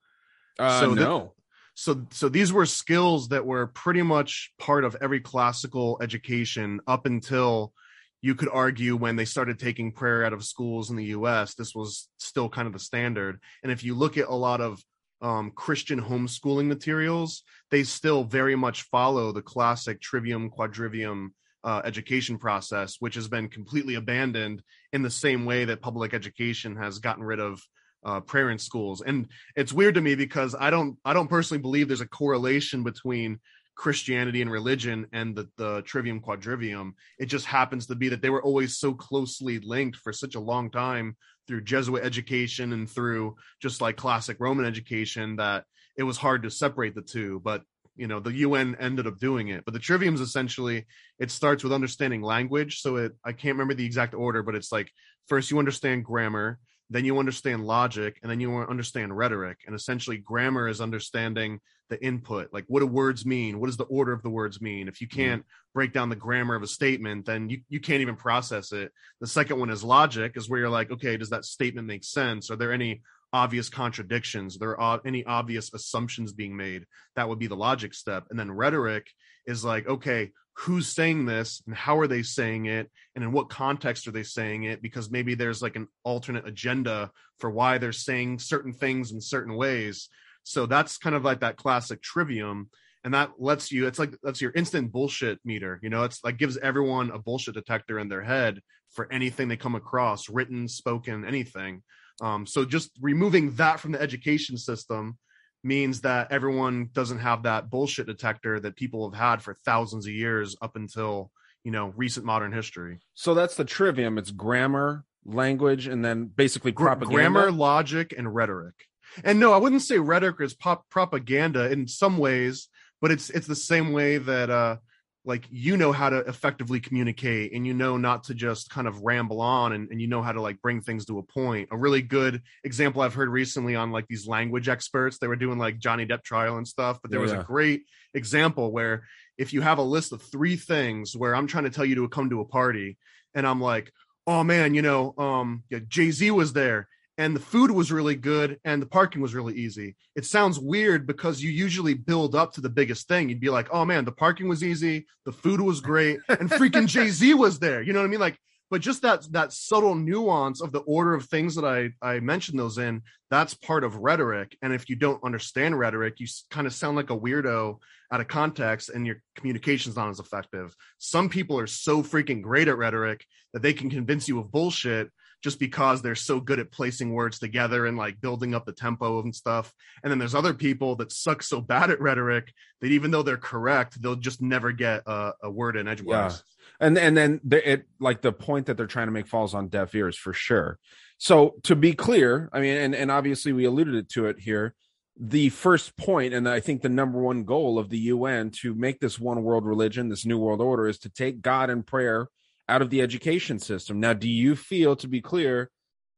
Uh So no. so so these were skills that were pretty much part of every classical education up until you could argue when they started taking prayer out of schools in the US this was still kind of the standard and if you look at a lot of um, Christian homeschooling materials they still very much follow the classic trivium quadrivium uh, education process which has been completely abandoned in the same way that public education has gotten rid of uh, prayer in schools. And it's weird to me because I don't I don't personally believe there's a correlation between Christianity and religion and the, the trivium quadrivium. It just happens to be that they were always so closely linked for such a long time through Jesuit education and through just like classic Roman education that it was hard to separate the two. But you know the UN ended up doing it. But the trivium is essentially it starts with understanding language. So it I can't remember the exact order, but it's like first you understand grammar, then you understand logic and then you understand rhetoric and essentially grammar is understanding the input like what do words mean? What does the order of the words mean? If you mm-hmm. can't break down the grammar of a statement then you, you can't even process it. The second one is logic is where you're like okay does that statement make sense? Are there any obvious contradictions? There are any obvious assumptions being made? That would be the logic step. And then rhetoric is like okay who's saying this and how are they saying it? And in what context are they saying it? Because maybe there's like an alternate agenda for why they're saying certain things in certain ways so that's kind of like that classic trivium and that lets you it's like that's your instant bullshit meter you know? It's like gives everyone a bullshit detector in their head for anything they come across written spoken anything. Um, so just removing that from the education system means that everyone doesn't have that bullshit detector that people have had for thousands of years up until you know recent modern history. So that's the trivium. It's grammar language and then basically propaganda? grammar logic and rhetoric and no i wouldn't say rhetoric is pop propaganda in some ways but it's it's the same way that uh like you know how to effectively communicate and you know not to just kind of ramble on and, and you know how to like bring things to a point. A really good example i've heard recently on like these language experts they were doing like johnny depp trial and stuff but there yeah, was a great example where if you have a list of three things where i'm trying to tell you to come to a party and i'm like oh man you know um yeah, jay-z was there and the food was really good and the parking was really easy. It sounds weird because you usually build up to the biggest thing. You'd be like, "Oh man, the parking was easy, the food was great, and freaking Jay-Z was there." You know what I mean? Like but just that that subtle nuance of the order of things that I I mentioned those in, that's part of rhetoric. And if you don't understand rhetoric, you kind of sound like a weirdo out of context and your communication's not as effective. Some people are so freaking great at rhetoric that they can convince you of bullshit just because they're so good at placing words together and like building up the tempo and stuff. And then there's other people that suck so bad at rhetoric that even though they're correct, they'll just never get a, a word in edgewise. Yeah. And and then it like the point that they're trying to make falls on deaf ears for sure. So to be clear, I mean, and, and obviously we alluded to it here. The first point, and I think the number one goal of the UN to make this one world religion, this new world order, is to take God and prayer out of the education system. Now, do you feel, to be clear,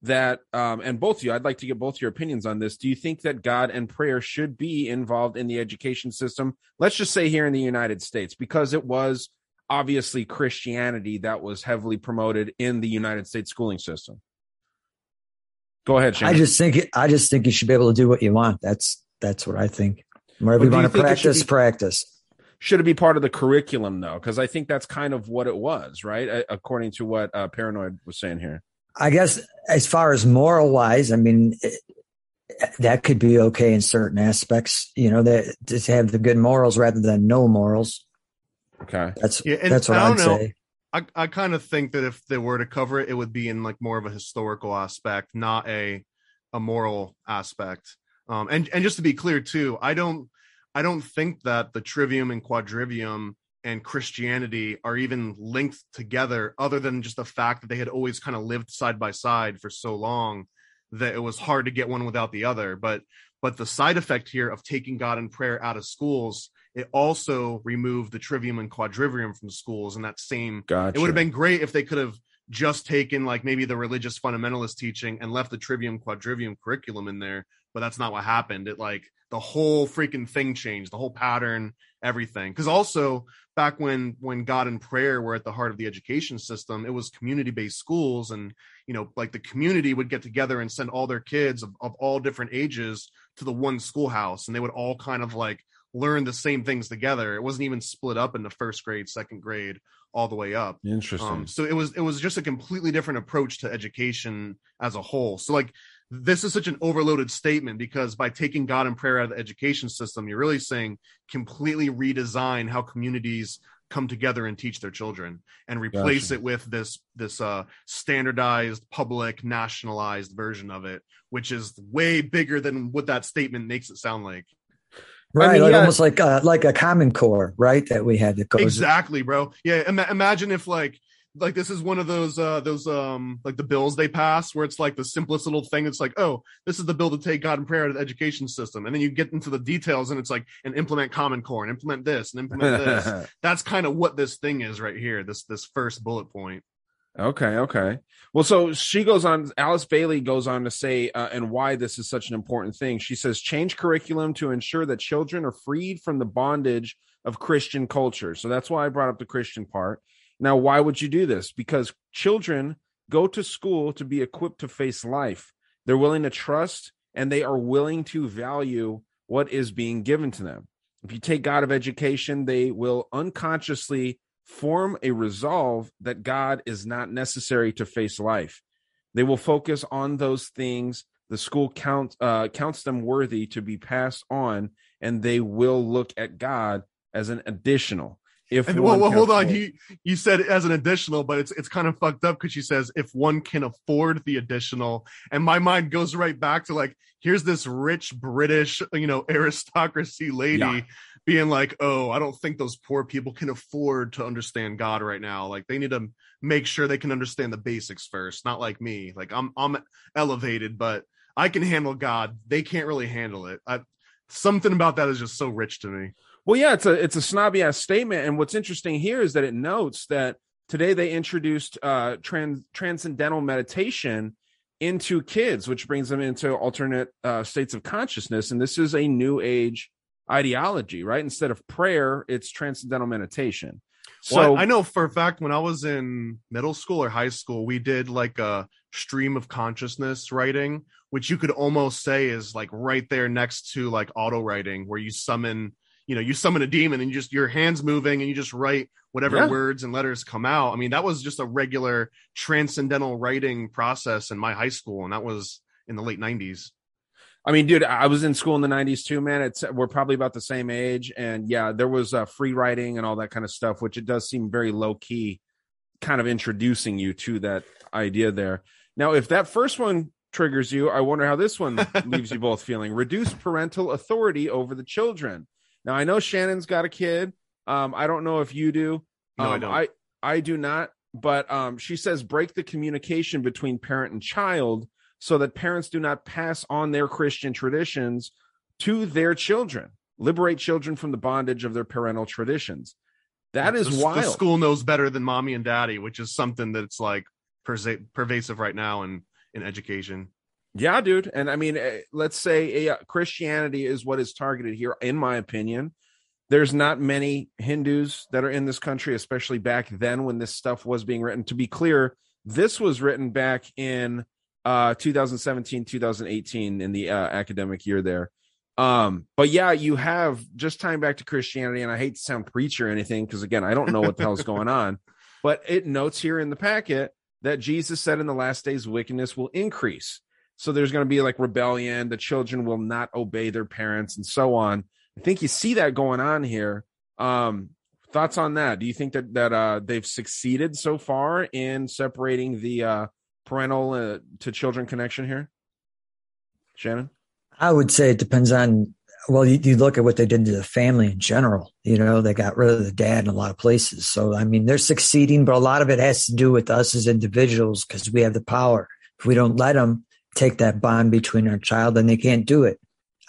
that um, and both of you, I'd like to get both your opinions on this. Do you think that God and prayer should be involved in the education system? Let's just say here in the United States, because it was obviously Christianity that was heavily promoted in the United States schooling system. Go ahead, Shane. I just think I just think you should be able to do what you want. That's that's what I think. Wherever you want to practice, be, practice should it be part of the curriculum though? Because I think that's kind of what it was, right? According to what uh, Paranoid was saying here. I guess as far as moral wise, I mean, it, that could be okay in certain aspects. You know, that to have the good morals rather than no morals. Okay, that's yeah, that's what I'd know. say. I, I kind of think that if they were to cover it, it would be in like more of a historical aspect, not a a moral aspect. Um, and and just to be clear too, I don't I don't think that the trivium and quadrivium and Christianity are even linked together, other than just the fact that they had always kind of lived side by side for so long that it was hard to get one without the other. But but the side effect here of taking God and prayer out of schools, it also removed the trivium and quadrivium from schools. And that same, gotcha. it would have been great if they could have just taken like maybe the religious fundamentalist teaching and left the trivium quadrivium curriculum in there but that's not what happened it like the whole freaking thing changed the whole pattern everything because also back when when god and prayer were at the heart of the education system it was community based schools and you know like the community would get together and send all their kids of, of all different ages to the one schoolhouse and they would all kind of like learn the same things together. It wasn't even split up into first grade, second grade, all the way up. Interesting. Um, so it was it was just a completely different approach to education as a whole. So like this is such an overloaded statement because by taking God and prayer out of the education system, you're really saying completely redesign how communities come together and teach their children and replace Gotcha. it with this this uh standardized public nationalized version of it which is way bigger than what that statement makes it sound like Right, mean, like yeah. almost like a, like a common core, right? That we had that goes exactly bro yeah ima- imagine if like like this is one of those uh those um like the bills they pass where it's like the simplest little thing it's like oh this is the bill to take god and prayer out of the education system and then you get into the details and it's like and implement common core and implement this and implement this that's kind of what this thing is right here this this first bullet point Okay, okay. Well, so she goes on, Alice Bailey goes on to say, uh, and why this is such an important thing. She says, change curriculum to ensure that children are freed from the bondage of Christian culture. So that's why I brought up the Christian part. Now, why would you do this? Because children go to school to be equipped to face life. They're willing to trust and they are willing to value what is being given to them. If you take God of education, they will unconsciously form a resolve that God is not necessary to face life. They will focus on those things the school count uh, counts them worthy to be passed on, and they will look at God as an additional. If and well, well hold on. afford- he you said it as an additional but it's it's kind of fucked up because she says if one can afford the additional. And my mind goes right back to like here's this rich british you know aristocracy lady Yeah. being like oh i don't think those poor people can afford to understand god right now. Like they need to make sure they can understand the basics first not like me. Like i'm i'm elevated but i can handle god. They can't really handle it. I, something about that is just so rich to me Well, yeah, it's a it's a snobby ass statement, and what's interesting here is that it notes that today they introduced uh, trans transcendental meditation into kids, which brings them into alternate uh, states of consciousness, and this is a new age ideology, right? Instead of prayer, it's transcendental meditation. So Well, I I know for a fact when I was in middle school or high school, we did like a stream of consciousness writing, which you could almost say is like right there next to like auto writing, where you summon, you know, you summon a demon and you just your hands moving and you just write whatever Yeah. words and letters come out. I mean, that was just a regular transcendental writing process in my high school, and that was in the late '90s. I mean, dude, I was in school in the '90s too, man. It's we're probably about the same age, and yeah, there was uh, free writing and all that kind of stuff, which it does seem very low key, kind of introducing you to that idea there. Now, if that first one triggers you, I wonder how this one leaves you both feeling. Reduce parental authority over the children. Now, I know Shannon's got a kid. Um, I don't know if you do. No, I Um, don't. I I do not. But um, she says break the communication between parent and child so that parents do not pass on their Christian traditions to their children. Liberate children from the bondage of their parental traditions. That is the, wild. The school knows better than mommy and daddy, which is something that's like pervasive right now in in education. Yeah, dude. And I mean, eh, let's say Christianity is what is targeted here, in my opinion. There's not many Hindus that are in this country, especially back then when this stuff was being written. To be clear, this was written back in uh 2017, 2018 in the uh, academic year there. Um, but yeah, you have just tying back to Christianity, and I hate to sound preachy or anything, because again, I don't know what the hell's going on, but it notes here in the packet that Jesus said in the last days wickedness will increase. So there's going to be like rebellion, the children will not obey their parents, and so on. I think you see that going on here. Um, thoughts on that? Do you think that that uh, they've succeeded so far in separating the uh, parental uh, to children connection here? Shannon, I would say it depends on. Well, you, you look at what they did to the family in general. You know, they got rid of the dad in a lot of places. So, I mean, they're succeeding, but a lot of it has to do with us as individuals because we have the power. If we don't let them take that bond between our child, and they can't do it.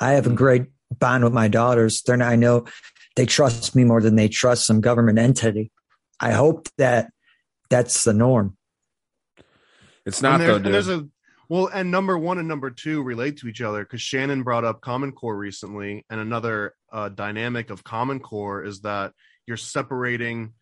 I have a great bond with my daughters. They're not, I know they trust me more than they trust some government entity. I hope that that's the norm. it's not there- though, dude. there's a well, and number one and number two relate to each other because Shannon brought up Common Core recently, and another uh, dynamic of Common Core is that you're separating,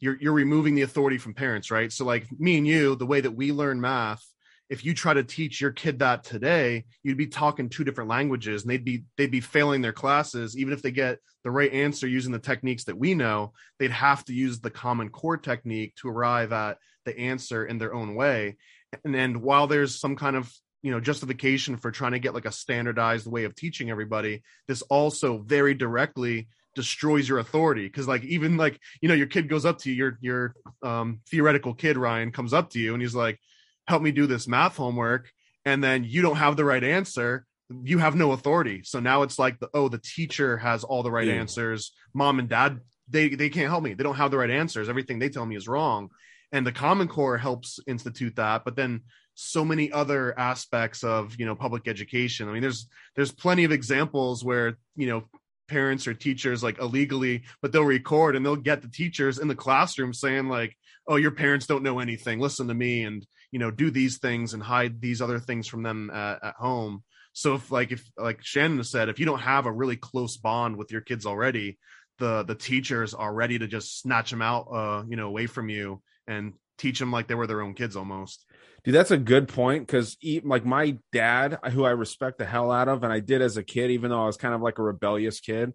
you're you're removing the authority from parents, right? So, like me and you, the way that we learn math if you try to teach your kid that today you'd be talking two different languages and they'd be they'd be failing their classes. Even if they get the right answer using the techniques that we know they'd have to use the common core technique to arrive at the answer in their own way. And and while there's some kind of you know justification for trying to get like a standardized way of teaching everybody this also very directly destroys your authority. Because like even like you know your kid goes up to you your your um theoretical kid ryan comes up to you and he's like help me do this math homework and then you don't have the right answer you have no authority. So now it's like the oh the teacher has all the right Yeah. answers. Mom and dad they they can't help me. They don't have the right answers. Everything they tell me is wrong. And the common core helps institute that but then so many other aspects of you know public education. I mean there's there's plenty of examples where you know parents or teachers like illegally but they'll record and they'll get the teachers in the classroom saying like oh your parents don't know anything listen to me and you know do these things and hide these other things from them at, at home so if like if like shannon said if you don't have a really close bond with your kids already the the teachers are ready to just snatch them out uh you know away from you and teach them like they were their own kids almost Dude, that's a good point because like my dad, who I respect the hell out of, and I did as a kid, even though I was kind of like a rebellious kid.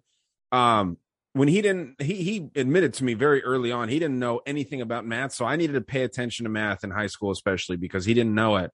Um, when he didn't, he he admitted to me very early on he didn't know anything about math, so I needed to pay attention to math in high school, especially because he didn't know it.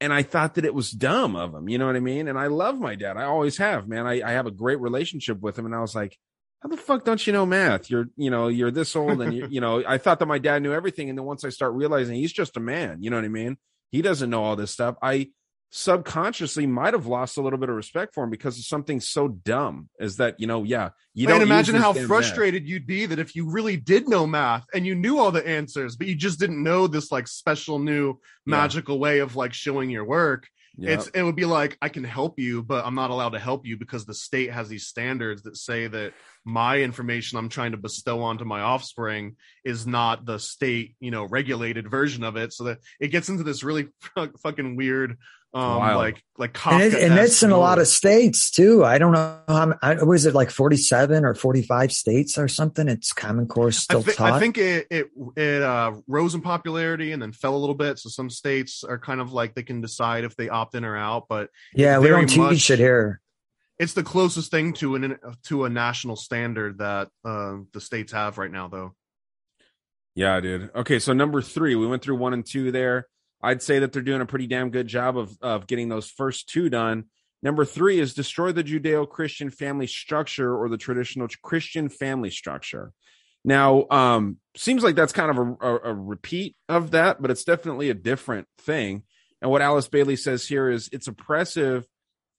And I thought that it was dumb of him, you know what I mean? And I love my dad, I always have, man. I, I have a great relationship with him, and I was like, how the fuck don't you know math? You're, you know, you're this old, and you, you know, I thought that my dad knew everything, and then once I start realizing he's just a man, you know what I mean? He doesn't know all this stuff. I subconsciously might have lost a little bit of respect for him because of something so dumb as that, you know, yeah, you and don't imagine how damn math. frustrated you'd be that if you really did know math and you knew all the answers but you just didn't know this like special new Yeah. magical way of like showing your work Yeah. it's it would be like i can help you but i'm not allowed to help you because the state has these standards that say that my information i'm trying to bestow onto my offspring is not the state you know regulated version of it so that it gets into this really fucking weird um Wild. like like and, it, and it's in a lot of states too. I don't know how. m- I, was it like forty-seven or forty-five states or something? It's Common Core still I, thi- taught. I think it it it uh, rose in popularity and then fell a little bit. So some states are kind of like they can decide if they opt in or out. But yeah, we very don't teach much- it here. it's the closest thing to an to a national standard that uh, the states have right now, though. Yeah, dude. Okay, so number three, we went through one and two there. I'd say that they're doing a pretty damn good job of of getting those first two done. Number three is destroy the Judeo Christian family structure or the traditional Christian family structure. Now, um, seems like that's kind of a, a, a repeat of that, but it's definitely a different thing. And what Alice Bailey says here is it's oppressive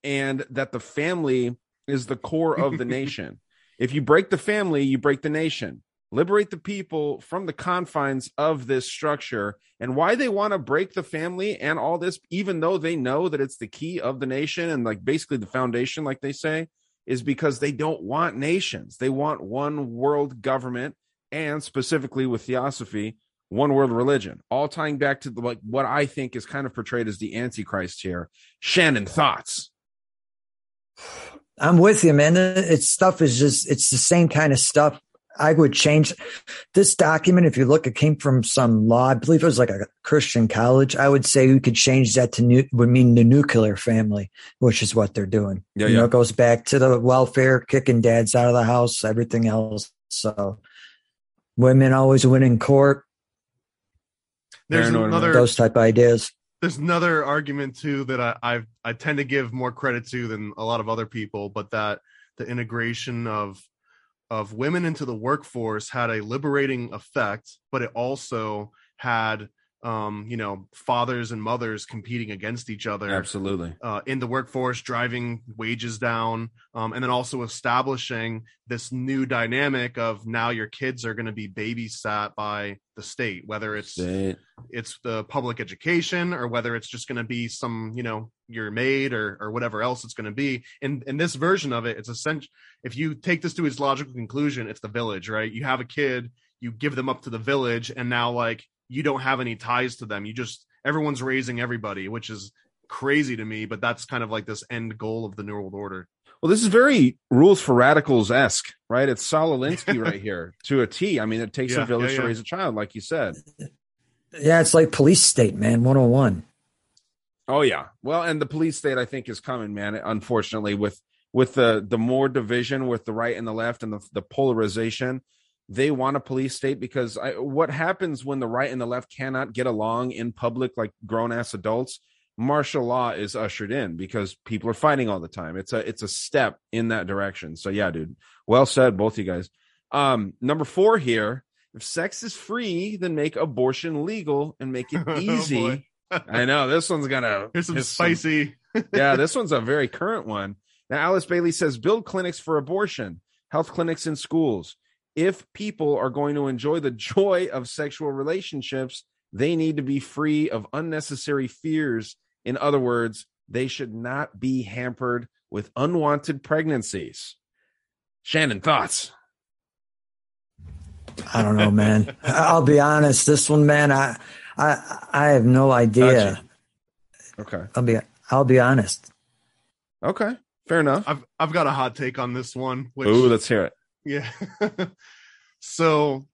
and that the family is the core of the nation. If you break the family, you break the nation liberate the people from the confines of this structure and why they want to break the family and all this even though they know that it's the key of the nation and like basically the foundation like they say is because they don't want nations they want one world government and specifically with theosophy one world religion all tying back to the, like what i think is kind of portrayed as the antichrist here shannon thoughts I'm with you, man. It's stuff is just it's the same kind of stuff. I would change this document. If you look, it came from some law. I believe it was like a Christian college. I would say we could change that to nu- would mean the nuclear family, which is what they're doing. Yeah, you yeah. know, it goes back to the welfare, kicking dads out of the house, everything else. So women always win in court. There's Paranoid another Those type of ideas. there's another argument too that I I've, I tend to give more credit to than a lot of other people, but that the integration of of women into the workforce had a liberating effect, but it also had um, you know fathers and mothers competing against each other absolutely. uh, in the workforce, driving wages down, um, and then also establishing this new dynamic of now your kids are going to be babysat by the state, whether it's Say- it's the public education or whether it's just going to be some you know your maid or or whatever else it's going to be in in this version of it it's essential if you take this to its logical conclusion it's the village right you have a kid you give them up to the village and now like you don't have any ties to them you just everyone's raising everybody which is crazy to me but that's kind of like this end goal of the new world order Well, this is very rules for radicals esque, right? It's Saul Alinsky right here to a T. I mean, it takes Yeah, a village yeah, to raise a child, like you said. Yeah, it's like police state, man. 101. Oh yeah. Well, and the police state I think is coming, man. Unfortunately, with with the the more division with the right and the left and the, the polarization, they want a police state because I, what happens when the right and the left cannot get along in public like grown ass adults? Martial law is ushered in because people are fighting all the time. It's a it's a step in that direction. So yeah, dude. Well said, both you guys. Um, number four here. If sex is free, then make abortion legal and make it Oh, easy. boy. I know this one's gonna Here's some here's spicy. yeah, this one's a very current one. Now, Alice Bailey says build clinics for abortion, health clinics in schools. If people are going to enjoy the joy of sexual relationships, they need to be free of unnecessary fears. In other words, they should not be hampered with unwanted pregnancies. Shannon, thoughts? I don't know, man. I'll be honest. This one, man, I, I, I have no idea. Gotcha. Okay. I'll be, I'll be honest. Okay. Fair enough. I've I've got a hot take on this one. Which, Ooh, let's hear it. Yeah. so,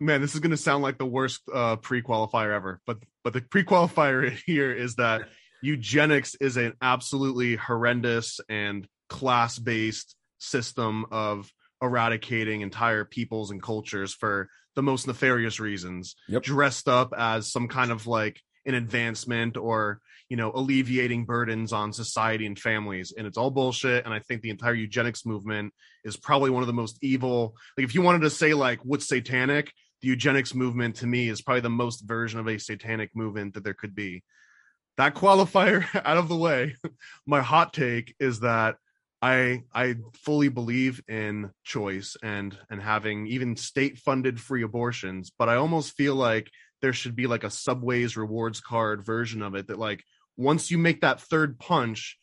man, this is going to sound like the worst uh, pre-qualifier ever, but but the pre-qualifier here is that eugenics is an absolutely horrendous and class-based system of eradicating entire peoples and cultures for the most nefarious reasons, Yep. dressed up as some kind of like an advancement or you know alleviating burdens on society and families and it's all bullshit and i think the entire eugenics movement is probably one of the most evil like if you wanted to say like what's satanic the eugenics movement to me is probably the most version of a satanic movement that there could be that qualifier out of the way my hot take is that i i fully believe in choice and and having even state funded free abortions but i almost feel like there should be like a subways rewards card version of it that like once you make that third punch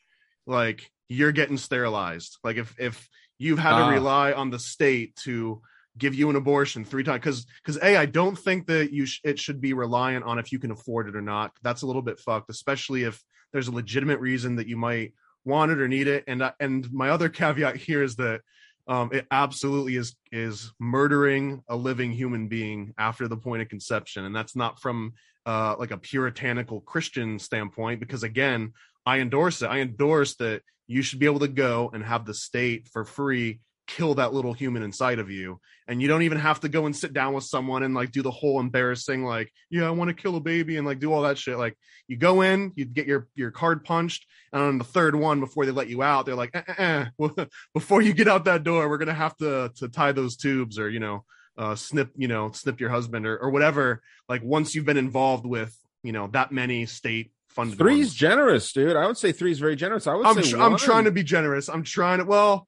like you're getting sterilized like if if you've had Ah. to rely on the state to give you an abortion three times because because a i don't think that you sh- it should be reliant on if you can afford it or not that's a little bit fucked especially if there's a legitimate reason that you might want it or need it and and my other caveat here is that um it absolutely is is murdering a living human being after the point of conception. And that's not from uh like a puritanical christian standpoint because again i endorse it. I endorse that you should be able to go and have the state for free kill that little human inside of you and you don't even have to go and sit down with someone and like do the whole embarrassing like yeah i want to kill a baby and like do all that shit like you go in you get your your card punched and on the third one before they let you out they're like eh, eh, eh. before you get out that door we're gonna have to to tie those tubes or you know uh snip you know snip your husband or, or whatever like once you've been involved with you know that many state funded Three's ones. generous, dude. I would say three's very generous. I would I'm, say tr- I'm trying to be generous. I'm trying to. Well,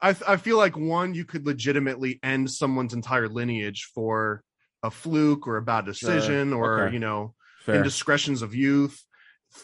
I I feel like one, you could legitimately end someone's entire lineage for a fluke or a bad decision or Okay. you know Fair. indiscretions of youth.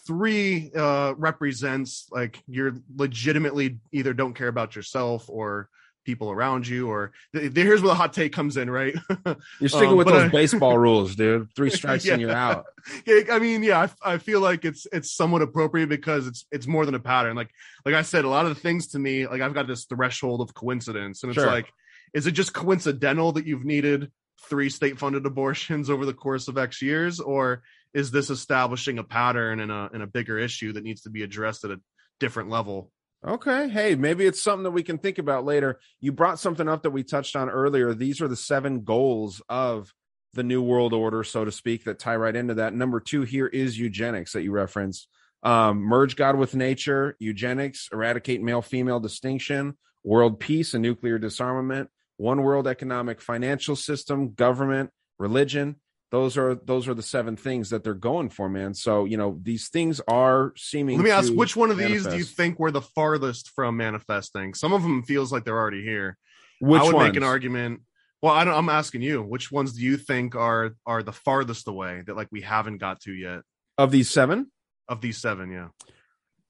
Three uh, represents like you're legitimately either don't care about yourself or people around you or here's where the hot take comes in right You're sticking Um, with those I- baseball rules, dude. Three strikes and you're out. Yeah, I mean, yeah, I, I feel like it's it's somewhat appropriate because it's it's more than a pattern. Like like I said, a lot of the things to me, like I've got this threshold of coincidence, and it's Sure. like, is it just coincidental that you've needed three state funded abortions over the course of X years, or is this establishing a pattern and a and a bigger issue that needs to be addressed at a different level? Okay. Hey, maybe it's something that we can think about later. You brought something up that we touched on earlier. These are the seven goals of the New World Order, so to speak, that tie right into that. Number two here is eugenics that you referenced. Um, merge God with nature, eugenics, eradicate male female distinction, world peace and nuclear disarmament, one world economic financial system, government, religion. Those are those are the seven things that they're going for, man. So you know these things are seeming. Let me ask, which one of these do you think we're the farthest from manifesting? Some of them feels like they're already here. Which I would make an argument. Well, I don't, I'm asking you, which ones do you think are are the farthest away that like we haven't got to yet of these seven? of these seven? Yeah,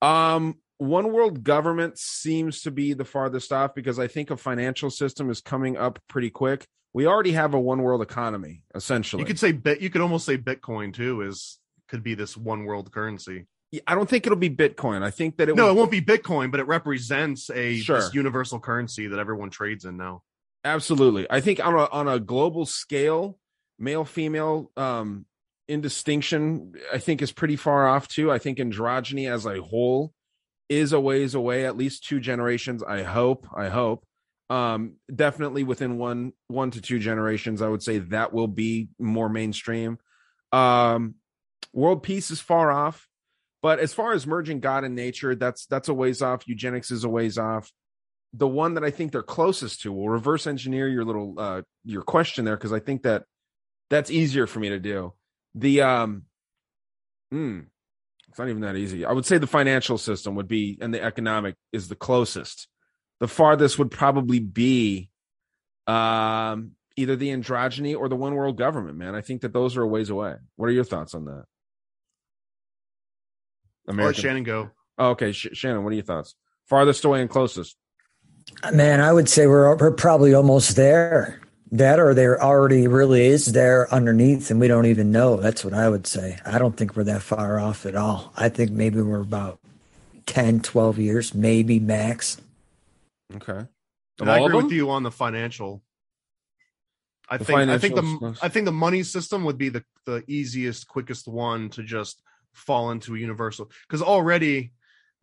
Um, one world government seems to be the farthest off because I think a financial system is coming up pretty quick. We already have a one world economy, essentially. you could say bit. You could almost say Bitcoin too is could be this one world currency. I don't think it'll be Bitcoin. I think that it no, will it won't be Bitcoin, but it represents a Sure. this universal currency that everyone trades in now. absolutely. I think on a on a global scale, male female um indistinction, I think, is pretty far off too. I think androgyny as a whole is a ways away, at least two generations. I hope. I hope. Um, definitely within one one to two generations, I would say that will be more mainstream. Um, world peace is far off, but as far as merging God and nature, that's that's a ways off. Eugenics is a ways off. The one that I think they're closest to will reverse engineer your little uh your question there because I think that that's easier for me to do. The um, hmm, it's not even that easy. I would say the financial system would be, and the economic is the closest. The farthest would probably be um, either the androgyny or the one world government, man. I think that those are a ways away. What are your thoughts on that? I'll let Shannon go. Oh, okay, Sh- Shannon, what are your thoughts? Farthest away and closest. Man, I would say we're we're probably almost there. That or there already really is there underneath and we don't even know. That's what I would say. I don't think we're that far off at all. I think maybe we're about 10, 12 years, maybe max. Okay. And I agree with you on the financial. I The think I think the stuff. I think the money system would be the the easiest, quickest one to just fall into a universal. Because already,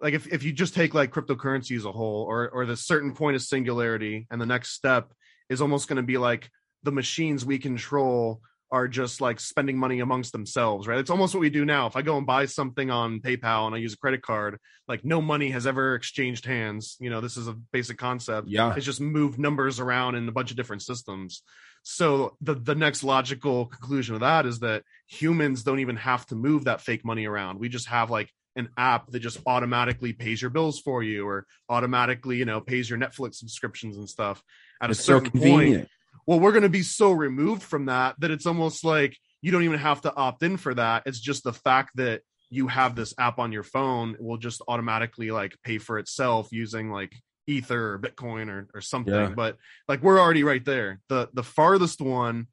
like if, if you just take like cryptocurrency as a whole, or or the certain point of singularity, and the next step is almost going to be like the machines we control are just like spending money amongst themselves, right? It's almost what we do now. If I go and buy something on PayPal and I use a credit card, like no money has ever exchanged hands. You know, this is a basic concept. Yeah. It's just moved numbers around in a bunch of different systems. So the the next logical conclusion of that is that humans don't even have to move that fake money around. We just have like an app that just automatically pays your bills for you or automatically, you know, pays your Netflix subscriptions and stuff at It's a so certain point convenient. Well we're going to be so removed from that that it's almost like you don't even have to opt in for that. It's just the fact that you have this app on your phone will just automatically like pay for itself using like ether or bitcoin or, or something. Yeah. but like we're already right there. The the farthest one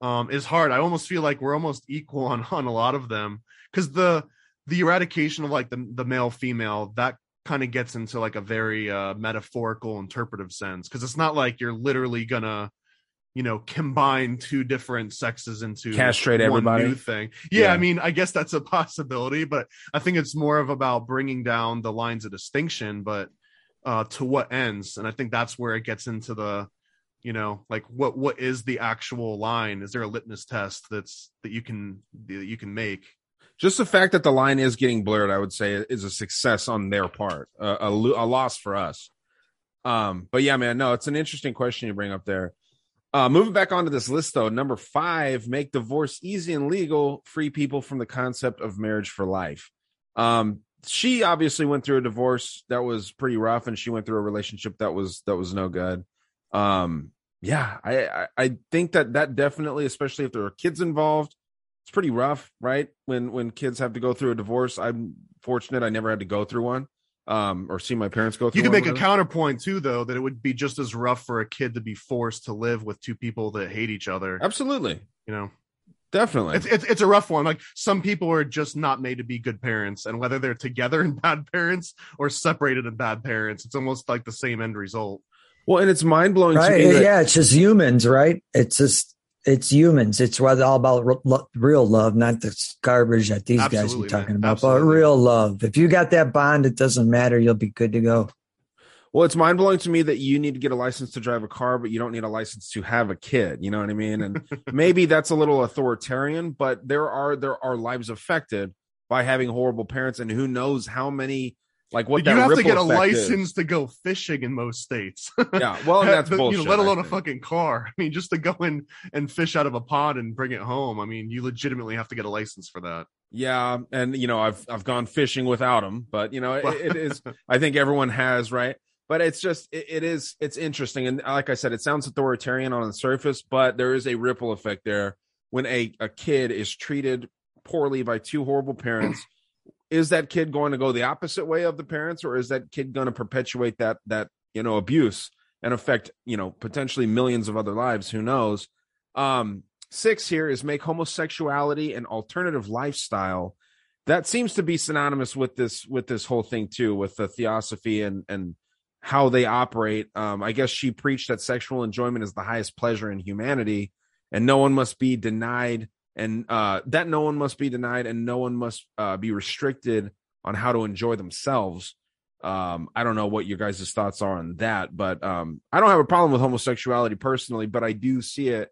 um is hard. I almost feel like we're almost equal on on a lot of them. Because the the eradication of like the the male female that kind of gets into like a very uh metaphorical interpretive sense. Because it's not like you're literally gonna you know combine two different sexes into Castrate one everybody? new thing yeah, Yeah. i mean i guess that's a possibility but i think it's more of about bringing down the lines of distinction but uh to what ends and i think that's where it gets into the you know like what what is the actual line is there a litmus test that's that you can that you can make Just the fact that the line is getting blurred, I would say, is a success on their part, uh, a, a loss for us. Um, but yeah, man, no, it's an interesting question you bring up there. Uh, moving back onto this list, though, number five, make divorce easy and legal, free people from the concept of marriage for life. Um, she obviously went through a divorce that was pretty rough, and she went through a relationship that was that was no good. Um, yeah, I, I I think that that definitely, especially if there are kids involved, it's pretty rough, right? When when kids have to go through a divorce. I'm fortunate I never had to go through one, um, or see my parents go through. you can make a counterpoint too though that it would be just as rough for a kid to be forced to live with two people that hate each other Absolutely, you know definitely. it's, it's it's a rough one like some people are just not made to be good parents and whether they're together and bad parents or separated and bad parents it's almost like the same end result well, and it's mind blowing to Right? me. That, Yeah, it's just humans, right? It's just it's humans. It's all about real love, not this garbage that these guys are talking man. about, Absolutely. but real love. If you got that bond, it doesn't matter. You'll be good to go. Well, it's mind blowing to me that you need to get a license to drive a car, but you don't need a license to have a kid. You know what I mean? And maybe that's a little authoritarian, but there are there are lives affected by having horrible parents, and who knows how many like what you have to get a effect is. license to go fishing in most states Yeah, well, that's You know, bullshit. let alone a fucking car i mean just to go in and fish out of a pond and bring it home i mean you legitimately have to get a license for that Yeah, and you know, I've I've gone fishing without them, but you know, it, it is. I think everyone has, right? But it's just it, it is it's interesting, and like I said, it sounds authoritarian on the surface, but there is a ripple effect there when a a kid is treated poorly by two horrible parents. is that kid going to go the opposite way of the parents, or is that kid going to perpetuate that that you know abuse and affect you know potentially millions of other lives? Who knows? Um, six here is make homosexuality an alternative lifestyle that seems to be synonymous with this with this whole thing too with the theosophy and and how they operate um i guess she preached that sexual enjoyment is the highest pleasure in humanity and no one must be denied and uh, that no one must be denied and no one must uh, be restricted on how to enjoy themselves. Um, I don't know what your guys' thoughts are on that, but um, I don't have a problem with homosexuality personally, but I do see it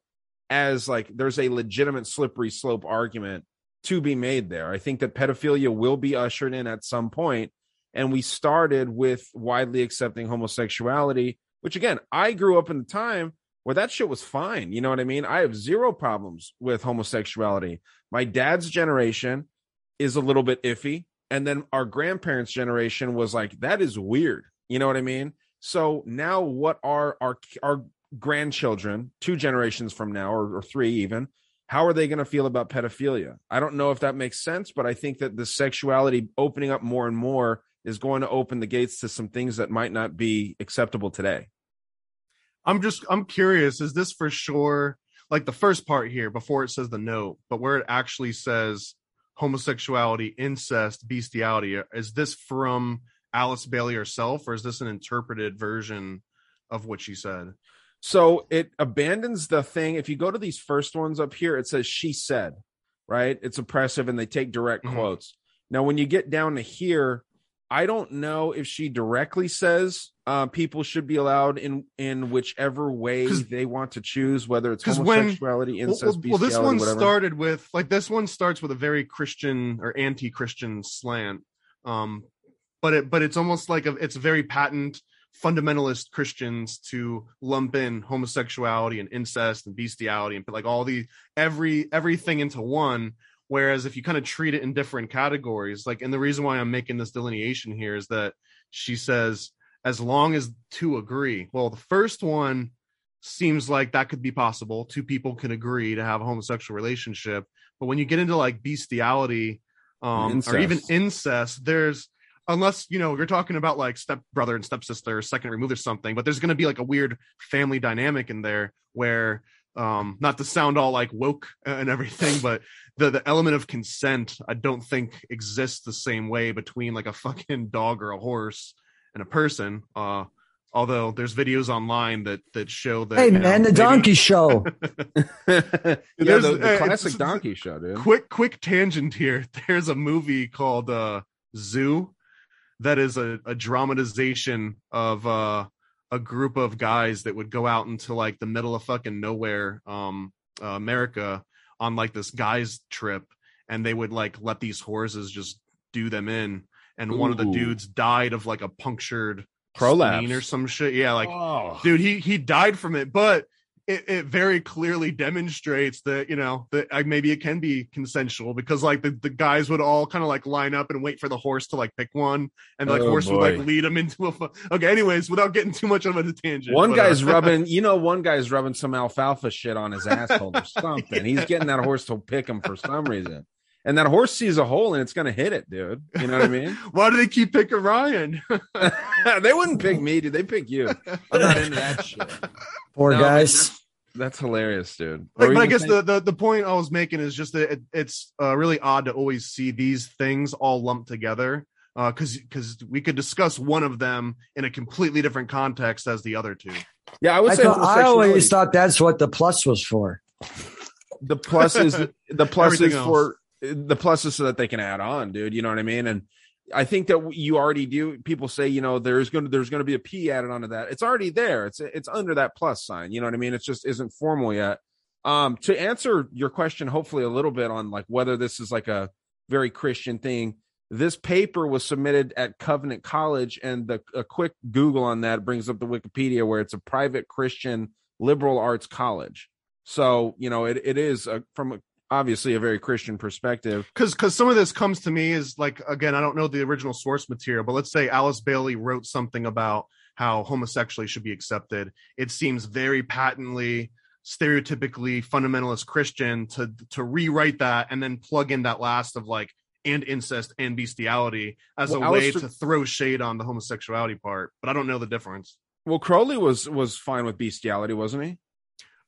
as like there's a legitimate slippery slope argument to be made there. I think that pedophilia will be ushered in at some point, and we started with widely accepting homosexuality, which again, I grew up in the time where that shit was fine. You know what I mean? I have zero problems with homosexuality. My dad's generation is a little bit iffy and then our grandparents generation was like that is weird you know what i mean so now what are our our grandchildren two generations from now or, or three even how are they going to feel about pedophilia i don't know if that makes sense but i think that the sexuality opening up more and more is going to open the gates to some things that might not be acceptable today i'm just i'm curious is this for sure like the first part here before it says the note but where it actually says homosexuality, incest, bestiality. Is this from Alice Bailey herself, or is this an interpreted version of what she said? So it abandons the thing. If you go to these first ones up here, it says she said, right? It's oppressive and they take direct mm-hmm. quotes. Now, when you get down to here, I don't know if she directly says uh, people should be allowed in in whichever way they want to choose, whether it's homosexuality, when, incest, well, well, this one whatever. started with like this one starts with a very Christian or anti-Christian slant, um, but it but it's almost like a, it's very patent fundamentalist Christians to lump in homosexuality and incest and bestiality and put like all the every everything into one Whereas if you kind of treat it in different categories, like, and the reason why I'm making this delineation here is that she says, as long as two agree. Well, the first one seems like that could be possible. Two people can agree to have a homosexual relationship. But when you get into like bestiality um, or even incest, there's, unless you know you're talking about like step brother and stepsister second remove or something but there's going to be like a weird family dynamic in there where um not to sound all like woke and everything but the the element of consent i don't think exists the same way between like a fucking dog or a horse and a person uh although there's videos online that that show that hey man know, the maybe... donkey show. Yeah the, the classic donkey show dude. Quick quick tangent here. There's a movie called uh zoo that is a, a dramatization of uh a group of guys that would go out into like the middle of fucking nowhere, um, uh, America on like this guy's trip, and they would like let these horses just do them in. And Ooh. one of the dudes died of like a punctured prolapse or some shit. Yeah, like oh. dude, he he died from it, but it, it, very clearly demonstrates that you know that uh, maybe it can be consensual because like the, the guys would all kind of like line up and wait for the horse to like pick one and like oh, horse boy. would like lead them into a okay anyways without getting too much of a tangent one but, uh, guy's uh, rubbing you know one guy's rubbing some alfalfa shit on his asshole or something he's getting that horse to pick him for some reason and that horse sees a hole and it's gonna hit it, dude. You know what I mean? Why do they keep picking Ryan? they wouldn't pick me, dude. They pick you. I'm not into that shit. Poor no, guys. That's hilarious, dude. Like, but I guess the, the the point I was making is just that it, it's uh, really odd to always see these things all lumped together because uh, because we could discuss one of them in a completely different context as the other two. Yeah, I would I say. Thought, I always thought that's what the plus was for. The plus is the plus is for the plus is so that they can add on, dude. You know what I mean? And I think that you already do. People say, you know, there's going to there's going to be a P added onto that. It's already there. It's it's under that plus sign. You know what I mean? It just isn't formal yet. Um, to answer your question, hopefully a little bit on like whether this is like a very Christian thing. This paper was submitted at Covenant College, and the a quick Google on that brings up the Wikipedia where it's a private Christian liberal arts college. So you know, it, it is a, from a obviously a very Christian perspective. Because because some of this comes to me is like again, I don't know the original source material, but let's say Alice Bailey wrote something about how homosexuality should be accepted. It seems very patently stereotypically fundamentalist Christian to to rewrite that and then plug in that last of like and incest and bestiality as well, a way to throw shade on the homosexuality part. But I don't know the difference. Well, Crowley was was fine with bestiality, wasn't he?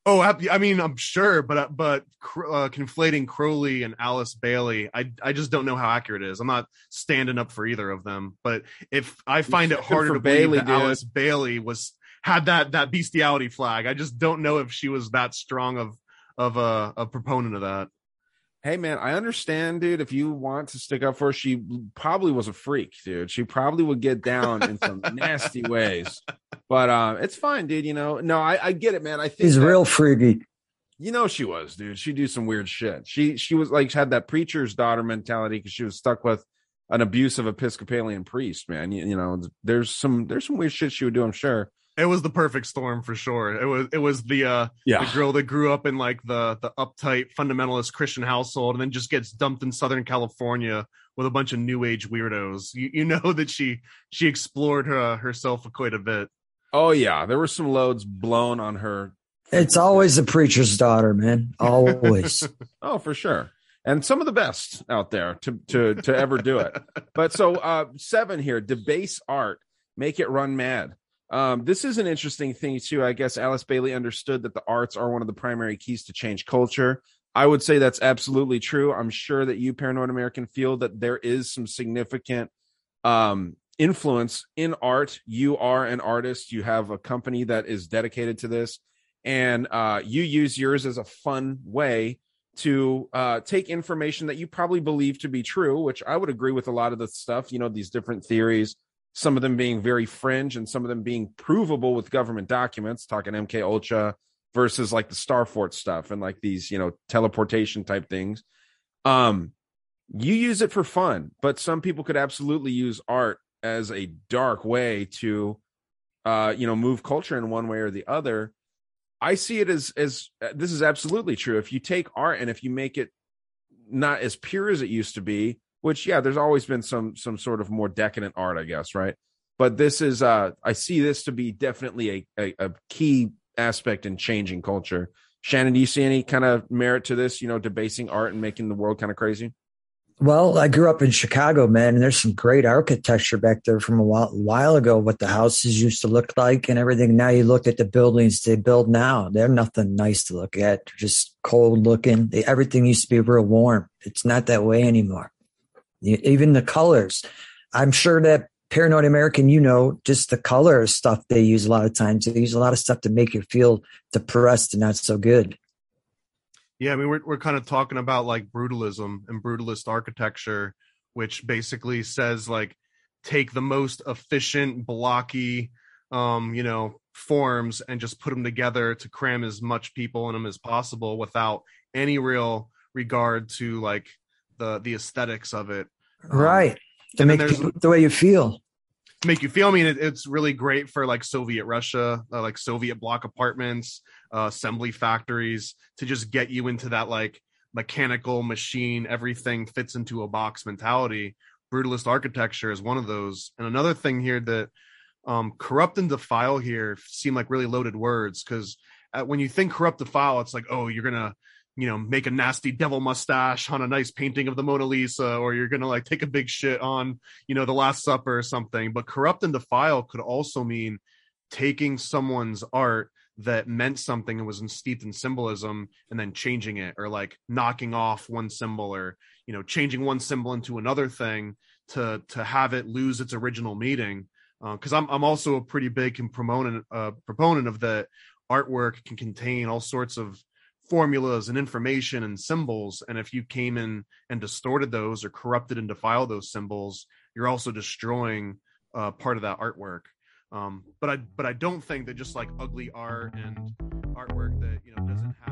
Oh, I mean, I'm sure, but uh, but uh, conflating Crowley and Alice Bailey, I I just don't know how accurate it is. I'm not standing up for either of them, but if I find it harder to Bailey, believe that dude. Alice Bailey was had that that bestiality flag, I just don't know if she was that strong of of a, a proponent of that. Hey man, I understand, dude. If you want to stick up for her, she probably was a freak, dude. She probably would get down in some nasty ways. But uh, it's fine, dude. You know, no, I, I get it, man. I think He's that- real freaky. You know she was, dude. She do some weird shit. She she was like she had that preacher's daughter mentality because she was stuck with an abusive Episcopalian priest, man. You, you know, there's some there's some weird shit she would do. I'm sure. It was the perfect storm for sure. It was it was the uh Yeah. the girl that grew up in like the the uptight fundamentalist Christian household and then just gets dumped in Southern California with a bunch of new age weirdos. You you know that she she explored her, herself quite a bit. Oh yeah, there were some loads blown on her. It's always the preacher's daughter, man. Always. Oh, for sure. And some of the best out there to to to ever do it. But so uh seven here, debase art, make it run mad. Um, this is an interesting thing too. I guess Alice Bailey understood that the arts are one of the primary keys to change culture. I would say that's absolutely true. I'm sure that you, Paranoid American, feel that there is some significant um influence in art. You are an artist, you have a company that is dedicated to this, and uh you use yours as a fun way to uh, take information that you probably believe to be true, which I would agree with a lot of the stuff, you know, these different theories, some of them being very fringe and some of them being provable with government documents, talking MK Ultra versus like the Starfort stuff and like these, you know, teleportation type things. Um, you use it for fun, but some people could absolutely use art as a dark way to, uh, you know, move culture in one way or the other. I see it as as uh, this is absolutely true. If you take art and if you make it not as pure as it used to be, which yeah, there's always been some some sort of more decadent art, I guess, right? But this is uh I see this to be definitely a a, a key aspect in changing culture. Shannon, do you see any kind of merit to this, you know, debasing art and making the world kind of crazy? Well, I grew up in Chicago, man, and there's some great architecture back there from a while, while ago, what the houses used to look like and everything. Now you look at the buildings they build now, they're nothing nice to look at, They're just cold looking. They, everything used to be real warm. It's not that way anymore. Even the colors. I'm sure that Paranoid American, you know, just the color stuff they use a lot of times. They use a lot of stuff to make you feel depressed and not so good. Yeah, I mean we're we're kind of talking about like brutalism and brutalist architecture, which basically says like take the most efficient, blocky, um, you know, forms and just put them together to cram as much people in them as possible without any real regard to like the the aesthetics of it. Um, Right. To and then make people the way you feel. make you feel. I mean, it, it's really great for like Soviet Russia, uh, like Soviet block apartments, uh, assembly factories, to just get you into that like mechanical machine, everything fits into a box mentality. Brutalist architecture is one of those. And another thing here that um, corrupt and defile here seem like really loaded words because when you think corrupt defile, it's like, oh, you're gonna you know make a nasty devil mustache on a nice painting of the mona lisa or you're gonna like take a big shit on you know the last supper or something. But corrupt and defile could also mean taking someone's art that meant something and was steeped in symbolism and then changing it or like knocking off one symbol or you know changing one symbol into another thing to to have it lose its original meaning. Because I'm I'm also a pretty big proponent uh, proponent of that artwork can contain all sorts of formulas and information and symbols and if you came in and distorted those or corrupted and defiled those symbols you're also destroying uh, part of that artwork. Um, but i but i don't think that just like ugly art and artwork that you know doesn't have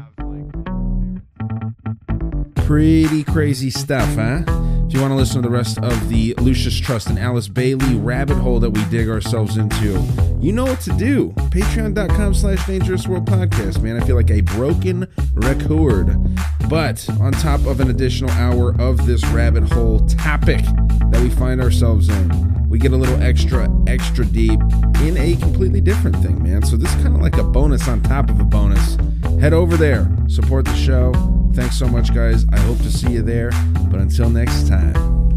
Pretty crazy stuff, huh? If you want to listen to the rest of the Lucis Trust and Alice Bailey rabbit hole that we dig ourselves into, you know what to do. Patreon.com slash Dangerous World Podcast, man. I feel like a broken record. But on top of an additional hour of this rabbit hole topic that we find ourselves in, we get a little extra, extra deep in a completely different thing, man. So this is kind of like a bonus on top of a bonus. Head over there, support the show. Thanks so much, guys. I hope to see you there. But until next time.